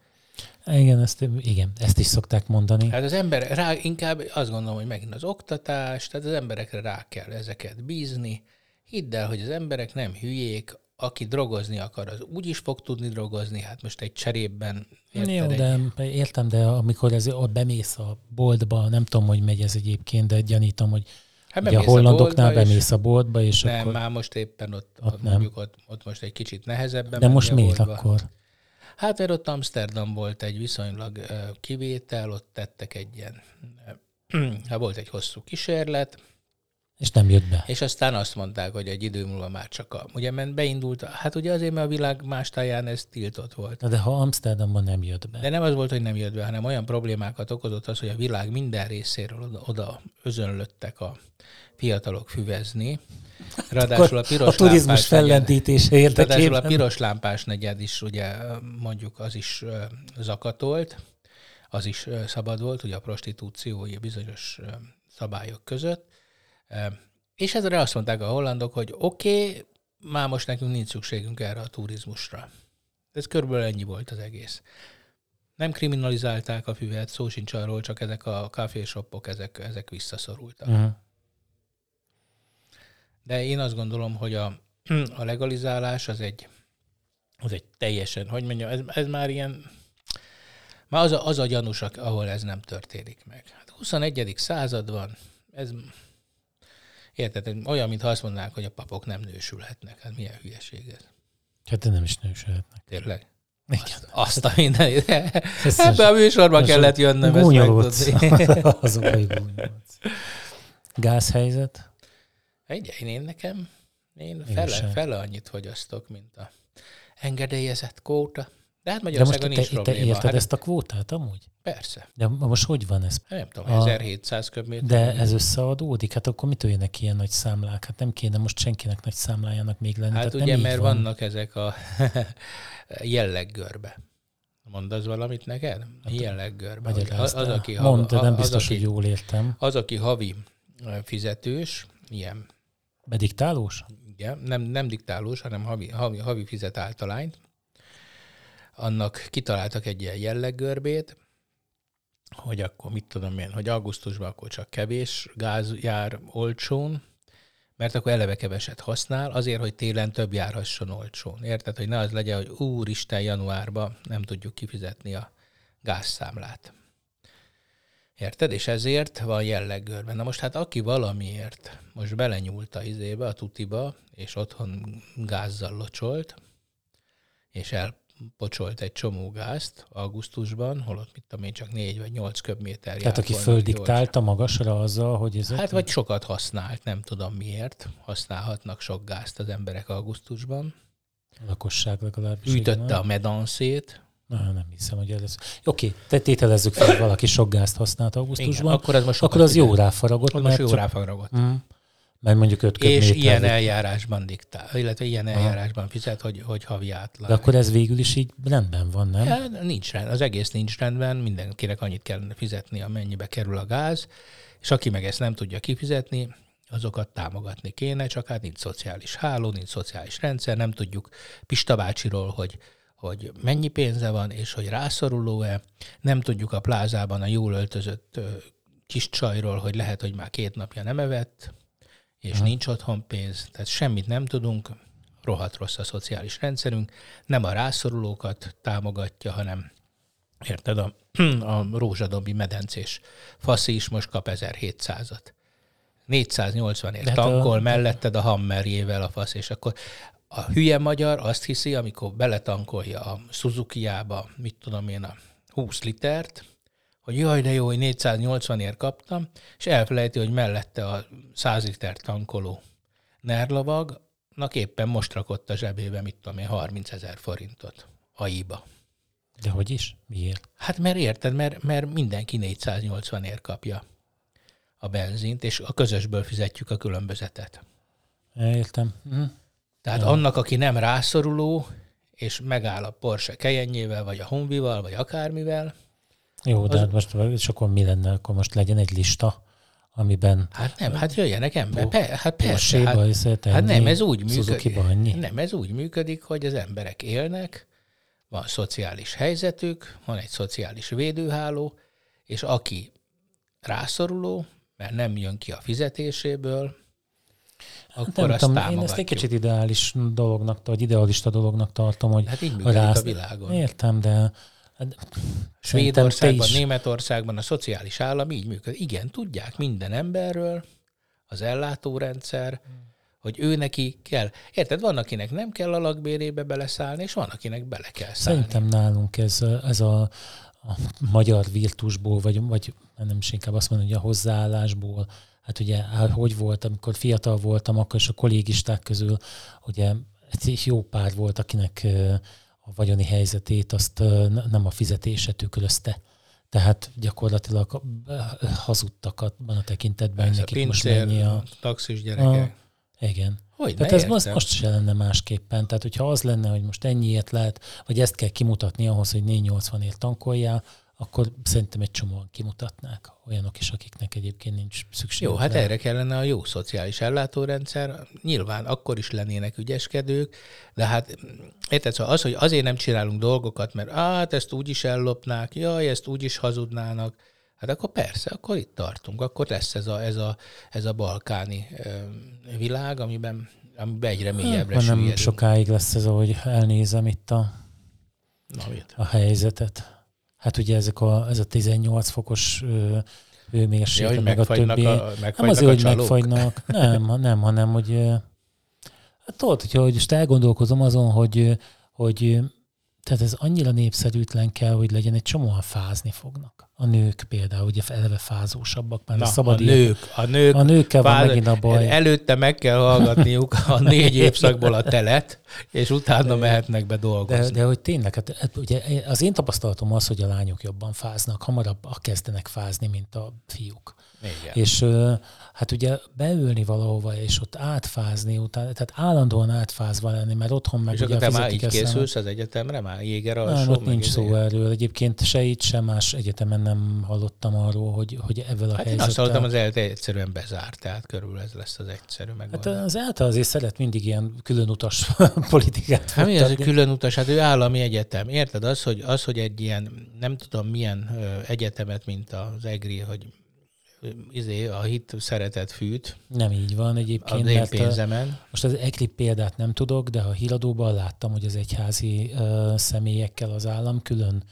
S1: Igen, ezt, igen, ezt is szokták mondani.
S2: Hát az ember rá, inkább azt gondolom, hogy megint az oktatás, tehát az emberekre rá kell ezeket bízni. Hidd el, hogy az emberek nem hülyék, aki drogozni akar, az úgy is fog tudni drogozni, hát most egy cserében.
S1: Érted, Jó, de egy... értem, de amikor ez, ott bemész a boltba, nem tudom, hogy megy ez egyébként, de gyanítom, hogy Hát Ugye a hollandoknál a bemész a boltba, és
S2: nem,
S1: akkor...
S2: már most éppen ott, ott mondjuk ott, ott most egy kicsit nehezebben
S1: De most miért boltba. akkor?
S2: Hát mert ott Amsterdam volt egy viszonylag kivétel, ott tettek egy ilyen, hát volt egy hosszú kísérlet,
S1: és nem jött be.
S2: És aztán azt mondták, hogy egy idő múlva már csak a... Ugye ment beindult, hát ugye azért, mert a világ más táján ez tiltott volt.
S1: Na de ha Amsterdamban nem jött be.
S2: De nem az volt, hogy nem jött be, hanem olyan problémákat okozott az, hogy a világ minden részéről oda, oda özönlöttek a fiatalok füvezni.
S1: Ráadásul a piros a turizmus fellendítése érdekében.
S2: Ráadásul a piros lámpás negyed is, ugye mondjuk az is zakatolt, az is szabad volt, ugye a prostitúció bizonyos szabályok között, és ezre azt mondták a hollandok, hogy oké, okay, már most nekünk nincs szükségünk erre a turizmusra. Ez körülbelül ennyi volt az egész. Nem kriminalizálták a füvet, szó sincs arról, csak ezek a kávéshopok, ezek, ezek visszaszorultak. Uh-huh. De én azt gondolom, hogy a, a legalizálás az egy, az egy teljesen, hogy mondjam, ez, ez már ilyen, már az a, az a gyanús, ahol ez nem történik meg. Hát 21. század van, ez Érted? Olyan, mintha azt mondanák, hogy a papok nem nősülhetnek. Hát milyen hülyeség ez.
S1: Hát nem is nősülhetnek.
S2: Tényleg? Igen. Azt, azt a minden. Ebben a műsorban kellett jönnöm megtudni.
S1: Azok, hogy Gázhelyzet?
S2: Egy, én nekem, én fele, fele annyit fogyasztok, mint a engedélyezett kóta. De hát Magyarországon
S1: De most
S2: nincs te,
S1: te érted hát, ezt a kvótát amúgy?
S2: Persze.
S1: De most hogy van ez?
S2: Nem tudom, a, 1700 köbméter.
S1: De ez összeadódik? Hát akkor mitől jönnek ilyen nagy számlák? Hát nem kéne most senkinek nagy számlájának még lenni.
S2: Hát
S1: Tehát
S2: ugye, mert
S1: van.
S2: vannak ezek a jelleggörbe. Mondasz valamit neked? Hát, jelleggörbe.
S1: Az, az, aki havi, Mondd, de nem biztos, az, aki, hogy jól értem.
S2: Az, aki havi fizetős, ilyen.
S1: Bediktálós?
S2: Igen, nem, nem diktálós, hanem havi, havi, havi fizet általányt, annak kitaláltak egy ilyen jelleggörbét, hogy akkor mit tudom én, hogy augusztusban akkor csak kevés gáz jár olcsón, mert akkor eleve keveset használ, azért, hogy télen több járhasson olcsón. Érted, hogy ne az legyen, hogy úristen, januárban nem tudjuk kifizetni a gázszámlát. Érted? És ezért van jelleggörben. Na most hát aki valamiért most belenyúlt a izébe, a tutiba, és otthon gázzal locsolt, és el pocsolt egy csomó gázt augusztusban, holott mit tudom én, csak 4 vagy 8 köbméter
S1: Tehát aki földiktálta magasra azzal, hogy ez...
S2: Hát vagy sokat használt, nem tudom miért. Használhatnak sok gázt az emberek augusztusban.
S1: A lakosság legalábbis.
S2: Ütötte igen, a medanszét.
S1: Na, nem hiszem, hogy ez... Oké, te tételezzük fel, hogy valaki sok gázt használt augusztusban. Igen,
S2: akkor, ez most
S1: akkor az jó ráfaragott.
S2: Az most jó csak... ráfaragott. Mm.
S1: Mert mondjuk 5
S2: És ilyen eljárásban diktál, illetve ilyen Aha. eljárásban fizet, hogy, hogy havi átlag.
S1: De akkor ez végül is így rendben van, nem?
S2: Ja, nincs rend, az egész nincs rendben, mindenkinek annyit kell fizetni, amennyibe kerül a gáz, és aki meg ezt nem tudja kifizetni, azokat támogatni kéne, csak hát nincs szociális háló, nincs szociális rendszer, nem tudjuk Pista bácsiról, hogy, hogy mennyi pénze van, és hogy rászoruló-e. Nem tudjuk a plázában a jól öltözött kis csajról, hogy lehet, hogy már két napja nem evett, és Aha. nincs otthon pénz, tehát semmit nem tudunk, rohadt rossz a szociális rendszerünk, nem a rászorulókat támogatja, hanem érted, a, a rózsadombi medencés faszi is most kap 1700-at. 480 ért tankol a... melletted a hammerjével a fasz, és akkor a hülye magyar azt hiszi, amikor beletankolja a Suzuki-jába, mit tudom én, a 20 litert, hogy jaj, de jó, hogy 480 ért kaptam, és elfelejti, hogy mellette a 100 liter tankoló nerlavagnak éppen most rakott a zsebébe, mit tudom én, 30 ezer forintot AI-ba.
S1: De hogy is? Miért?
S2: Hát mert érted, mert, mert mindenki 480 ért kapja a benzint, és a közösből fizetjük a különbözetet.
S1: Értem. Hm.
S2: Tehát ja. annak, aki nem rászoruló, és megáll a Porsche kejenjével, vagy a Honvival, vagy akármivel,
S1: jó, de az... hát most, és akkor mi lenne? Akkor most legyen egy lista, amiben...
S2: Hát nem, hát jöjjenek ember. Pe, hát persze. Hát, hát nem, ez úgy működik. Nem, ez úgy működik, hogy az emberek élnek, van szociális helyzetük, van egy szociális védőháló, és aki rászoruló, mert nem jön ki a fizetéséből, akkor nem azt tudom, Én ezt
S1: egy kicsit ideális dolognak, vagy idealista dolognak tartom, hogy
S2: hát így működik rász... a világon.
S1: Értem, de
S2: Svédországban, Németországban a szociális állam így működik. Igen, tudják minden emberről, az ellátórendszer, hogy ő neki kell. Érted, van, akinek nem kell a lakbérébe beleszállni, és van, akinek bele kell szállni.
S1: Szerintem nálunk ez, ez a, a magyar virtusból, vagy, vagy nem is inkább azt mondom, hogy a hozzáállásból, hát ugye hogy volt, amikor fiatal voltam, akkor is a kollégisták közül ugye egy jó pár volt, akinek a vagyoni helyzetét azt nem a fizetése tükrözte. Tehát gyakorlatilag hazudtak abban a tekintetben, hogy nekik most mennyi a...
S2: taxis gyerekek.
S1: A, igen. Hogy Tehát ez most, most se lenne másképpen. Tehát, hogyha az lenne, hogy most ennyiért lehet, vagy ezt kell kimutatni ahhoz, hogy 480-ért tankoljál, akkor szerintem egy csomóan kimutatnák. Olyanok is, akiknek egyébként nincs szükség.
S2: Jó, hát erre kellene a jó szociális ellátórendszer. Nyilván akkor is lennének ügyeskedők, de hát érted, szóval az, hogy azért nem csinálunk dolgokat, mert hát ezt úgy is ellopnák, jaj, ezt úgy is hazudnának, hát akkor persze, akkor itt tartunk, akkor lesz ez a, ez a, ez a balkáni világ, amiben, amiben egyre mélyebbre hát,
S1: Nem sokáig lesz ez, ahogy elnézem itt a,
S2: Na,
S1: a helyzetet. Hát ugye ezek a, ez a 18 fokos hőmérséklet, ja, meg a többi. A, nem azért, hogy megfagynak, nem, nem, hanem, hogy hát tudod, hogyha hogy most elgondolkozom azon, hogy, hogy tehát ez annyira népszerűtlen kell, hogy legyen, egy csomóan fázni fognak. A nők például, ugye eleve fázósabbak,
S2: mert Na, a szabad a nők, a nők,
S1: a nőkkel fáz... van megint a baj.
S2: Előtte meg kell hallgatniuk a négy évszakból a telet, és utána mehetnek be dolgozni.
S1: De, de hogy tényleg, hát, hát, ugye az én tapasztalatom az, hogy a lányok jobban fáznak, hamarabb kezdenek fázni, mint a fiúk.
S2: Igen.
S1: És hát ugye beülni valahova, és ott átfázni utána, tehát állandóan átfázva lenni, mert otthon meg
S2: és ugye te már így készülsz az egyetemre, már jéger
S1: a Nem, ott nincs szó erről. Egyébként se itt, sem más egyetemen nem hallottam arról, hogy, hogy ebből a hát helyzettel...
S2: Én azt hallottam, az ELTE egyszerűen bezárt, tehát körül ez lesz az egyszerű megoldás.
S1: Hát az ELTE azért szeret mindig ilyen különutas politikát.
S2: Hát mi az, hogy különutas? Hát ő állami egyetem. Érted? Az, hogy, az, hogy egy ilyen, nem tudom milyen egyetemet, mint az EGRI, hogy izé, a hit szeretet fűt.
S1: Nem így van egyébként.
S2: Az én pénzemen.
S1: A, most az ECLIP példát nem tudok, de a híradóban láttam, hogy az egyházi uh, személyekkel az állam külön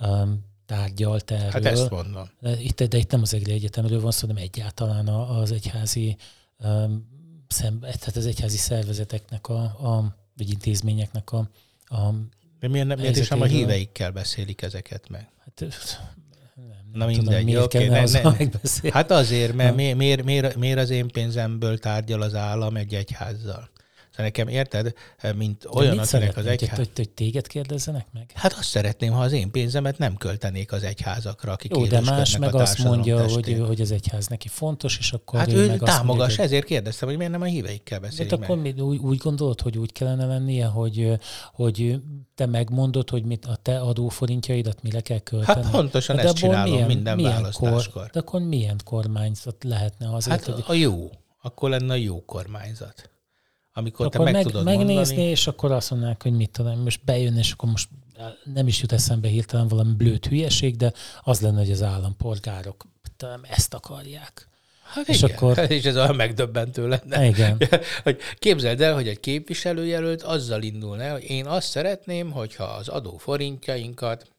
S1: um, tárgyalt erről.
S2: Hát ezt mondom.
S1: Itt, de itt nem az EGRI Egyetemről van szó, hanem egyáltalán az egyházi szem, tehát az egyházi szervezeteknek, a, a, vagy intézményeknek a, a
S2: De miért nem, miért is nem a híveikkel beszélik ezeket meg? Hát,
S1: nem, Na mindegy, tudom, miért okay, ne,
S2: ne, Hát azért, mert miért, miért, miért, miért az én pénzemből tárgyal az állam egy egyházzal? Szóval nekem érted, mint olyan, akinek az egyház...
S1: Hogy, hogy téged kérdezzenek meg?
S2: Hát azt szeretném, ha az én pénzemet nem költenék az egyházakra, akik
S1: Jó, de más meg azt mondja, hogy, hogy az egyház neki fontos, és akkor
S2: Hát ő, ő meg támogass, mondja, ezért kérdeztem, hogy miért nem a híveikkel beszélik
S1: De akkor mi, úgy, úgy gondolod, hogy úgy kellene lennie, hogy, hogy te megmondod, hogy mit a te adóforintjaidat mire kell költeni?
S2: Hát pontosan de ezt csinálom milyen, minden milyen választáskor. Kor,
S1: de akkor milyen kormányzat lehetne azért?
S2: Hát hogy... a jó. Akkor lenne a jó kormányzat amikor akkor te meg, meg tudod
S1: megnézni,
S2: mondani.
S1: és akkor azt mondanák, hogy mit tudom, most bejön, és akkor most nem is jut eszembe hirtelen valami blőtt hülyeség, de az lenne, hogy az állampolgárok talán ezt akarják.
S2: Hát és, igen. Akkor... és ez olyan megdöbbentő lenne.
S1: Igen.
S2: hogy képzeld el, hogy egy képviselőjelölt azzal indulna, hogy én azt szeretném, hogyha az adóforintjainkat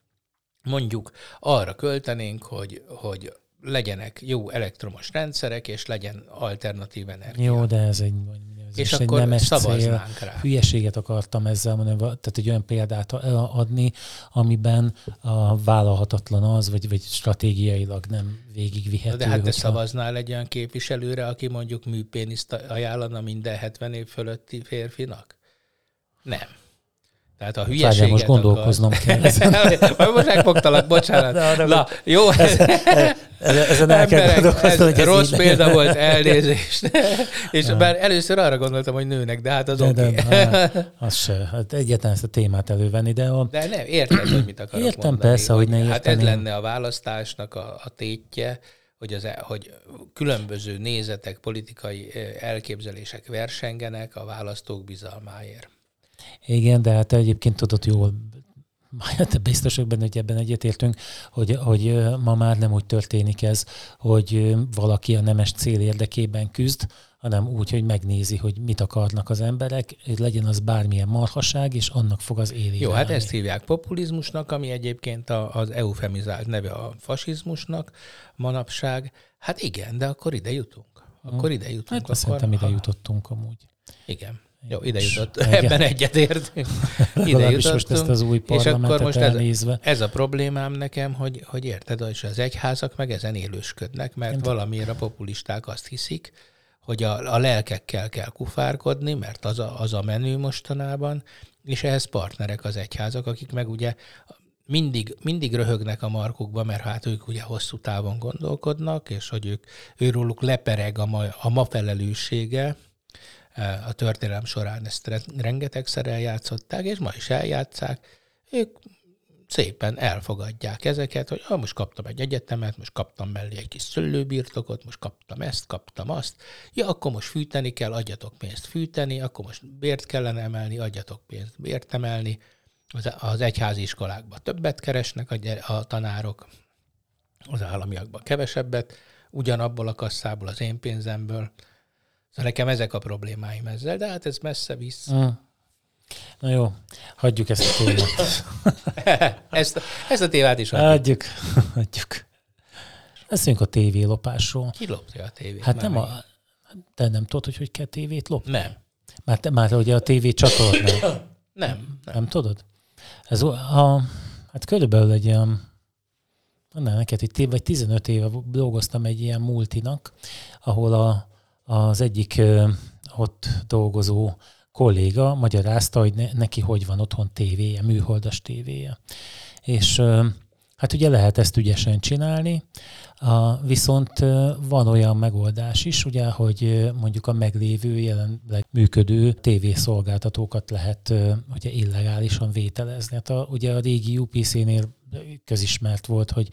S2: mondjuk arra költenénk, hogy, hogy legyenek jó elektromos rendszerek, és legyen alternatív energia.
S1: Jó, de ez egy
S2: ez és akkor nemes cél. rá.
S1: Hülyeséget akartam ezzel mondani, tehát egy olyan példát adni, amiben a vállalhatatlan az, vagy, vagy stratégiailag nem végigvihető.
S2: De hát te hogyha... szavaznál egy olyan képviselőre, aki mondjuk műpéniszt ajánlana minden 70 év fölötti férfinak? Nem. Tehát a hülyeséget Várjál,
S1: most gondolkoznom akar. kell. Ezen.
S2: most megfogtalak, bocsánat. Na, na, Na jó. Ez,
S1: ezen el kell gondolkozni,
S2: hogy ez Rossz így példa nem. volt, elnézést. És ja. bár először arra gondoltam, hogy nőnek, de hát az oké. Okay.
S1: az se. Hát egyetlen ezt a témát elővenni, de... A...
S2: De nem, érted, hogy mit akarok
S1: Értem
S2: mondani.
S1: persze, hogy ne értem.
S2: Hát ez lenne a választásnak a, a tétje, hogy, az, e- hogy különböző nézetek, politikai elképzelések versengenek a választók bizalmáért.
S1: Igen, de hát egyébként tudod jól, hát biztos vagyok benne, hogy ebben egyetértünk, hogy, hogy ma már nem úgy történik ez, hogy valaki a nemes cél érdekében küzd, hanem úgy, hogy megnézi, hogy mit akarnak az emberek, hogy legyen az bármilyen marhaság, és annak fog az élére
S2: Jó, hát ezt hívják populizmusnak, ami egyébként az eufemizált neve a fasizmusnak manapság. Hát igen, de akkor ide jutunk. Akkor hm. ide jutunk. Hát akkor,
S1: szerintem ide jutottunk amúgy.
S2: Igen. Jó, ide jutott. Ebben egyetértünk. Ide jutottunk.
S1: most ezt az új és akkor most
S2: ez, ez a problémám nekem, hogy, hogy érted, hogy az egyházak meg ezen élősködnek, mert Én valamiért a populisták azt hiszik, hogy a, a lelkekkel kell kufárkodni, mert az a, az a menő mostanában, és ehhez partnerek az egyházak, akik meg ugye mindig, mindig röhögnek a markukba, mert hát ők ugye hosszú távon gondolkodnak, és hogy ők, őróluk lepereg a ma, a ma felelőssége, a történelem során ezt rengetegszer eljátszották, és ma is eljátszák. Ők szépen elfogadják ezeket, hogy ah, most kaptam egy egyetemet, most kaptam mellé egy kis szőlőbirtokot, most kaptam ezt, kaptam azt. Ja, akkor most fűteni kell, adjatok pénzt fűteni, akkor most bért kellene emelni, adjatok pénzt bért emelni. Az, az egyházi iskolákban többet keresnek a, a tanárok, az államiakban kevesebbet, ugyanabból a kasszából, az én pénzemből. Szóval nekem ezek a problémáim ezzel, de hát ez messze visz. Mm.
S1: Na jó, hagyjuk ezt a témát.
S2: ezt, ezt a témát is
S1: hagyjuk. Hagyjuk, hagyjuk. Beszéljünk a tévélopásról.
S2: Ki lopja a tévét?
S1: Hát nem a... Te nem tudod, hogy hogy kell tévét lopni?
S2: Nem.
S1: Már, te, már ugye a tévé csatornál.
S2: nem. nem.
S1: Nem tudod? Ez a, hát körülbelül egy ilyen Annál neked, hogy vagy 15 éve dolgoztam egy ilyen multinak, ahol a, az egyik ott dolgozó kolléga magyarázta, hogy ne, neki hogy van otthon tévéje, műholdas tévéje. És hát ugye lehet ezt ügyesen csinálni, viszont van olyan megoldás is, ugye, hogy mondjuk a meglévő jelenleg működő tévészolgáltatókat lehet ugye illegálisan vételezni. Hát a, ugye a régi UPC-nél közismert volt, hogy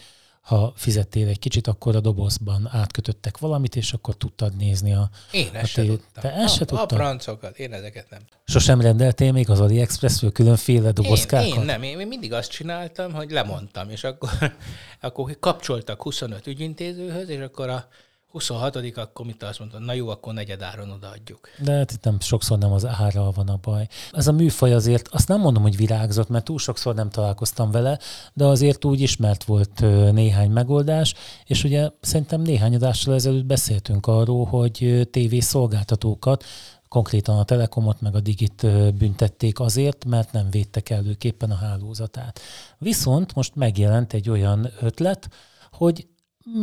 S1: ha fizettél egy kicsit, akkor a dobozban átkötöttek valamit, és akkor tudtad nézni a...
S2: Én ezt a, tudtam.
S1: Te ezt se
S2: A francokat, én ezeket nem.
S1: Sosem rendeltél még az AliExpressről különféle dobozkákat?
S2: Én, én nem, én mindig azt csináltam, hogy lemondtam, és akkor, akkor kapcsoltak 25 ügyintézőhöz, és akkor a 26 akkor mit azt mondta, na jó, akkor negyedáron odaadjuk.
S1: De hát itt nem, sokszor nem az árral van a baj. Ez a műfaj azért, azt nem mondom, hogy virágzott, mert túl sokszor nem találkoztam vele, de azért úgy ismert volt néhány megoldás, és ugye szerintem néhány adással ezelőtt beszéltünk arról, hogy TV szolgáltatókat konkrétan a Telekomot meg a Digit büntették azért, mert nem védtek előképpen a hálózatát. Viszont most megjelent egy olyan ötlet, hogy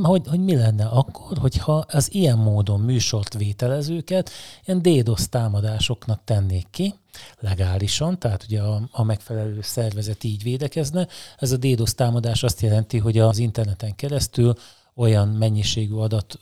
S1: hogy, hogy mi lenne akkor, hogyha az ilyen módon műsort vételezőket ilyen DDoS támadásoknak tennék ki, legálisan, tehát ugye a, a megfelelő szervezet így védekezne. Ez a DDoS támadás azt jelenti, hogy az interneten keresztül olyan mennyiségű adat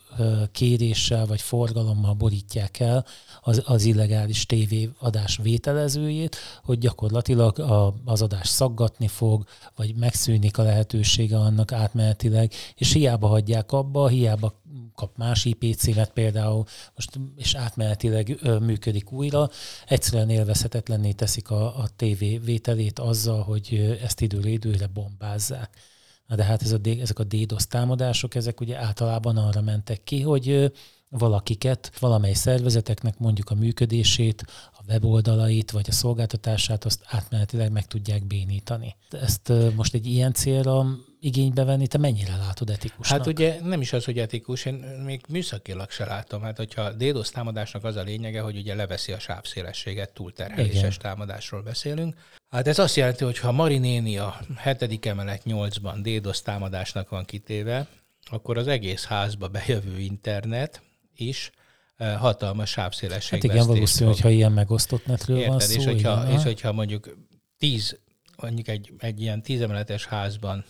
S1: kéréssel vagy forgalommal borítják el az, az illegális tévéadás vételezőjét, hogy gyakorlatilag a, az adás szaggatni fog, vagy megszűnik a lehetősége annak átmenetileg, és hiába hagyják abba, hiába kap más IP címet például, most, és átmenetileg ö, működik újra, egyszerűen élvezhetetlenné teszik a, a tévé vételét azzal, hogy ezt időről időre bombázzák. Na de hát ez a, ezek a DDoS támadások, ezek ugye általában arra mentek ki, hogy valakiket, valamely szervezeteknek mondjuk a működését, a weboldalait vagy a szolgáltatását azt átmenetileg meg tudják bénítani. Ezt most egy ilyen célra igénybe venni, te mennyire látod etikusnak?
S2: Hát ugye nem is az, hogy etikus, én még műszakilag se látom. Hát hogyha a DDoS támadásnak az a lényege, hogy ugye leveszi a sávszélességet, túlterheléses Igen. támadásról beszélünk. Hát ez azt jelenti, hogy ha Marinéni a hetedik emelet 8-ban DDoS támadásnak van kitéve, akkor az egész házba bejövő internet is eh, hatalmas sávszélesség.
S1: Hát igen, valószínű, hogyha ilyen megosztott netről Érted? van szó.
S2: És hogyha, igen, és hogyha mondjuk tíz, mondjuk egy, egy ilyen tízemeletes házban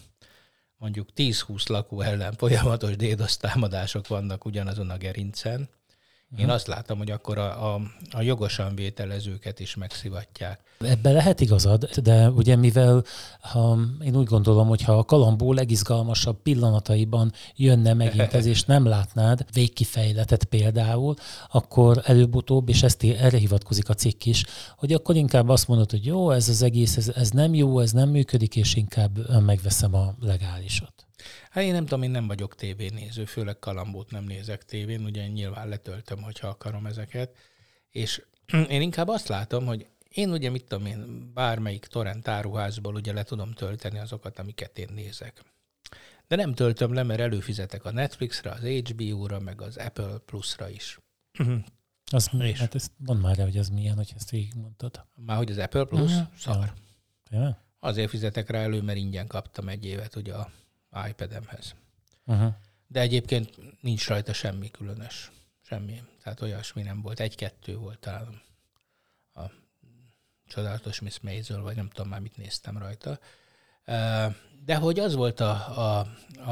S2: mondjuk 10-20 lakó ellen folyamatos DDoS támadások vannak ugyanazon a gerincen, én azt látom, hogy akkor a, a, a jogosan vételezőket is megszivatják.
S1: Ebben lehet igazad, de ugye mivel ha, én úgy gondolom, hogy ha a kalambó legizgalmasabb pillanataiban jönne megint ez, és nem látnád végkifejletet például, akkor előbb-utóbb, és ezt erre hivatkozik a cikk is, hogy akkor inkább azt mondod, hogy jó, ez az egész, ez, ez nem jó, ez nem működik, és inkább megveszem a legálisat.
S2: Hát én nem tudom, én nem vagyok tévénéző, főleg kalambót nem nézek tévén, ugye nyilván letöltöm, hogyha akarom ezeket, és én inkább azt látom, hogy én ugye mit tudom én, bármelyik torrent áruházból ugye le tudom tölteni azokat, amiket én nézek. De nem töltöm le, mert előfizetek a Netflixre, az HBO-ra, meg az Apple Plus-ra is.
S1: Uh-huh. Az, és hát ezt mondd már el, hogy ez milyen, hogy ezt végigmondtad.
S2: Már hogy az Apple Plus? Uh-huh. Szar. Ja. Azért fizetek rá elő, mert ingyen kaptam egy évet ugye a iPad-emhez. Uh-huh. De egyébként nincs rajta semmi különös. Semmi. Tehát olyasmi nem volt. Egy-kettő volt talán a csodálatos Miss Maisel, vagy nem tudom már mit néztem rajta. De hogy az volt a, a, a,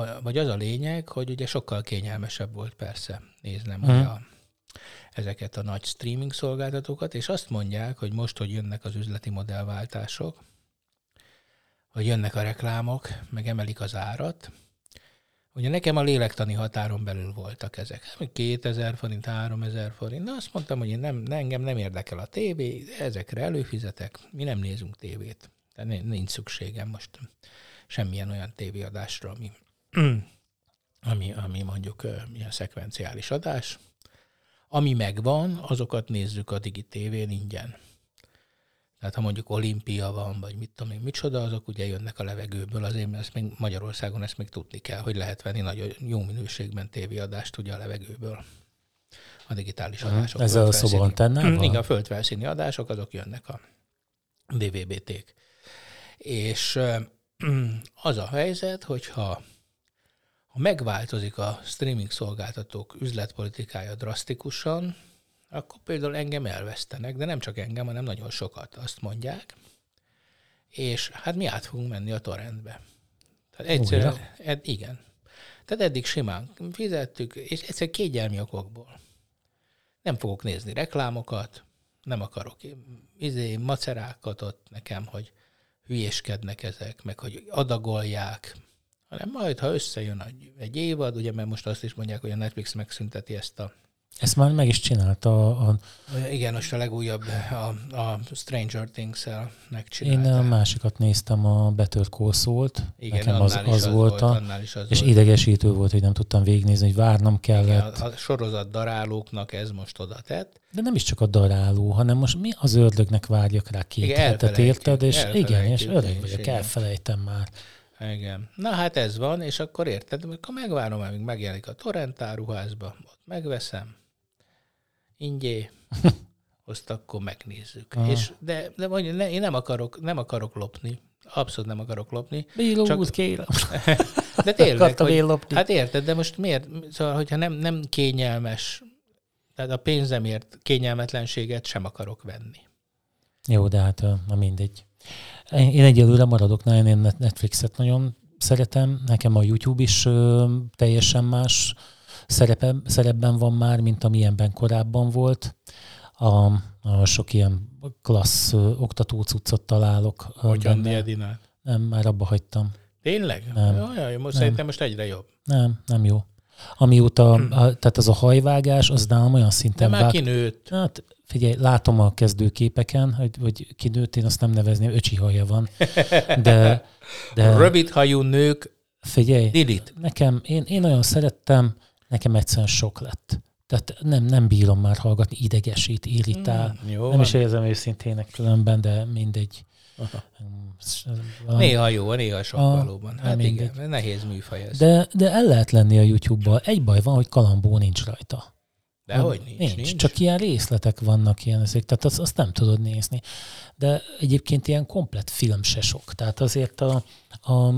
S2: a, vagy az a lényeg, hogy ugye sokkal kényelmesebb volt persze néznem uh-huh. ugye a, ezeket a nagy streaming szolgáltatókat, és azt mondják, hogy most, hogy jönnek az üzleti modellváltások, hogy jönnek a reklámok, meg emelik az árat. Ugye nekem a lélektani határon belül voltak ezek. 2000 forint, 3000 forint. Na azt mondtam, hogy én nem, engem nem érdekel a tévé, ezekre előfizetek, mi nem nézünk tévét. Tehát nincs szükségem most semmilyen olyan tévéadásra, ami, ami, ami mondjuk milyen szekvenciális adás. Ami megvan, azokat nézzük a Digi TV-n ingyen. Tehát ha mondjuk olimpia van, vagy mit tudom én, micsoda, azok ugye jönnek a levegőből, azért ezt még Magyarországon ezt még tudni kell, hogy lehet venni nagyon jó minőségben tévéadást ugye a levegőből. A digitális adások.
S1: Ez a szobantennával?
S2: Igen, a földfelszíni adások, azok jönnek a DVB-ték. És az a helyzet, hogyha ha megváltozik a streaming szolgáltatók üzletpolitikája drasztikusan, akkor például engem elvesztenek, de nem csak engem, hanem nagyon sokat azt mondják, és hát mi át fogunk menni a torrentbe. Tehát egyszerűen, ed, igen. Tehát eddig simán fizettük, és egyszer kégyelmi okokból. Nem fogok nézni reklámokat, nem akarok izé, macerákat ott nekem, hogy hülyéskednek ezek, meg hogy adagolják, hanem majd, ha összejön egy évad, ugye, mert most azt is mondják, hogy a Netflix megszünteti ezt a
S1: ezt már meg is csinálta a... a...
S2: Igen, most a legújabb, a, a Stranger Things-el megcsinálta.
S1: Én a másikat néztem, a Call Saul-t.
S2: Igen, Nekem az, az, az volt, a,
S1: is az és volt. idegesítő volt, hogy nem tudtam végignézni, hogy várnom kellett.
S2: Igen, a sorozat darálóknak ez most oda tett.
S1: De nem is csak a daráló, hanem most mi az ördögnek várjak rá két igen, hetet, érted? És igen, és öreg vagyok, igen. elfelejtem már.
S2: Igen. Na hát ez van, és akkor érted, akkor megvárom, amíg megjelenik a torrent áruházba, ott megveszem, ingyé, azt akkor megnézzük.
S1: Aha.
S2: És, de, de mondjuk, ne, én nem akarok, nem akarok lopni. Abszolút nem akarok lopni.
S1: Bíró
S2: Csak-
S1: kérem.
S2: De tényleg, hogy,
S1: lopni.
S2: hát érted, de most miért? Szóval, hogyha nem, nem kényelmes, tehát a pénzemért kényelmetlenséget sem akarok venni.
S1: Jó, de hát na mindegy. Én én egyelőre maradok, nagyon én Net- Netflixet nagyon szeretem. Nekem a YouTube is ö, teljesen más szerepe, szerepben van már, mint amilyenben korábban volt. A, a sok ilyen klassz oktató cuccot találok.
S2: Hogyan. Diedinál?
S1: Nem, már abba hagytam.
S2: Tényleg?
S1: Nem.
S2: Jaj, most
S1: Nem.
S2: szerintem most egyre jobb.
S1: Nem, nem jó. Amióta, a, tehát az a hajvágás, az nálam olyan
S2: De
S1: szinten
S2: már kinőtt.
S1: Hát figyelj, látom a kezdőképeken, hogy, hogy kinőtt, én azt nem nevezném, öcsi haja van. De, de
S2: Rövidhajú nők,
S1: figyelj,
S2: Lilith.
S1: nekem, én, én nagyon szerettem, nekem egyszerűen sok lett. Tehát nem, nem bírom már hallgatni, idegesít, irritál.
S2: Mm, jó
S1: nem
S2: van.
S1: is érzem őszintének különben, de mindegy.
S2: Aha.
S1: Valami-
S2: Néha jó, néha sok
S1: Ah,
S2: valóban. Hát igen, nehéz műfaj ez.
S1: De, de el lehet lenni a YouTube-bal. Egy baj van, hogy kalambó nincs rajta.
S2: De hogy nincs, nincs, nincs.
S1: Csak ilyen részletek vannak ilyen ezek, tehát azt, azt nem tudod nézni. De egyébként ilyen komplet film se sok. Tehát azért a, a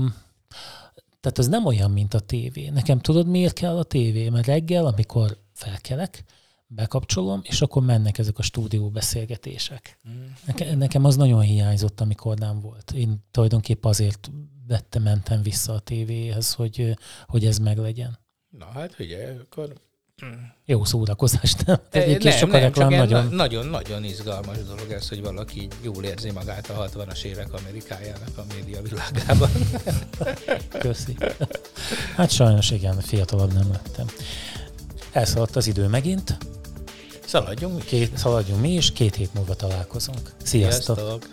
S1: tehát az nem olyan, mint a tévé. Nekem tudod, miért kell a tévé? Mert reggel, amikor felkelek, bekapcsolom, és akkor mennek ezek a stúdió beszélgetések. Neke, nekem az nagyon hiányzott, amikor nem volt. Én tulajdonképpen azért vettem, mentem vissza a tévéhez, hogy, hogy ez meglegyen.
S2: Na hát figyelj, akkor...
S1: Jó szórakozás, nem? Egyébként sok a
S2: csak
S1: reklám
S2: ilyen
S1: nagyon.
S2: na- nagyon-nagyon izgalmas dolog ez, hogy valaki jól érzi magát a 60-as évek Amerikájának a média világában.
S1: Köszi. Hát sajnos igen, fiatalabb nem lettem. Elszaladt az idő megint,
S2: Szaladjunk.
S1: két, szaladjunk mi is, két hét múlva találkozunk. Sziasztok!
S2: Sziasztok!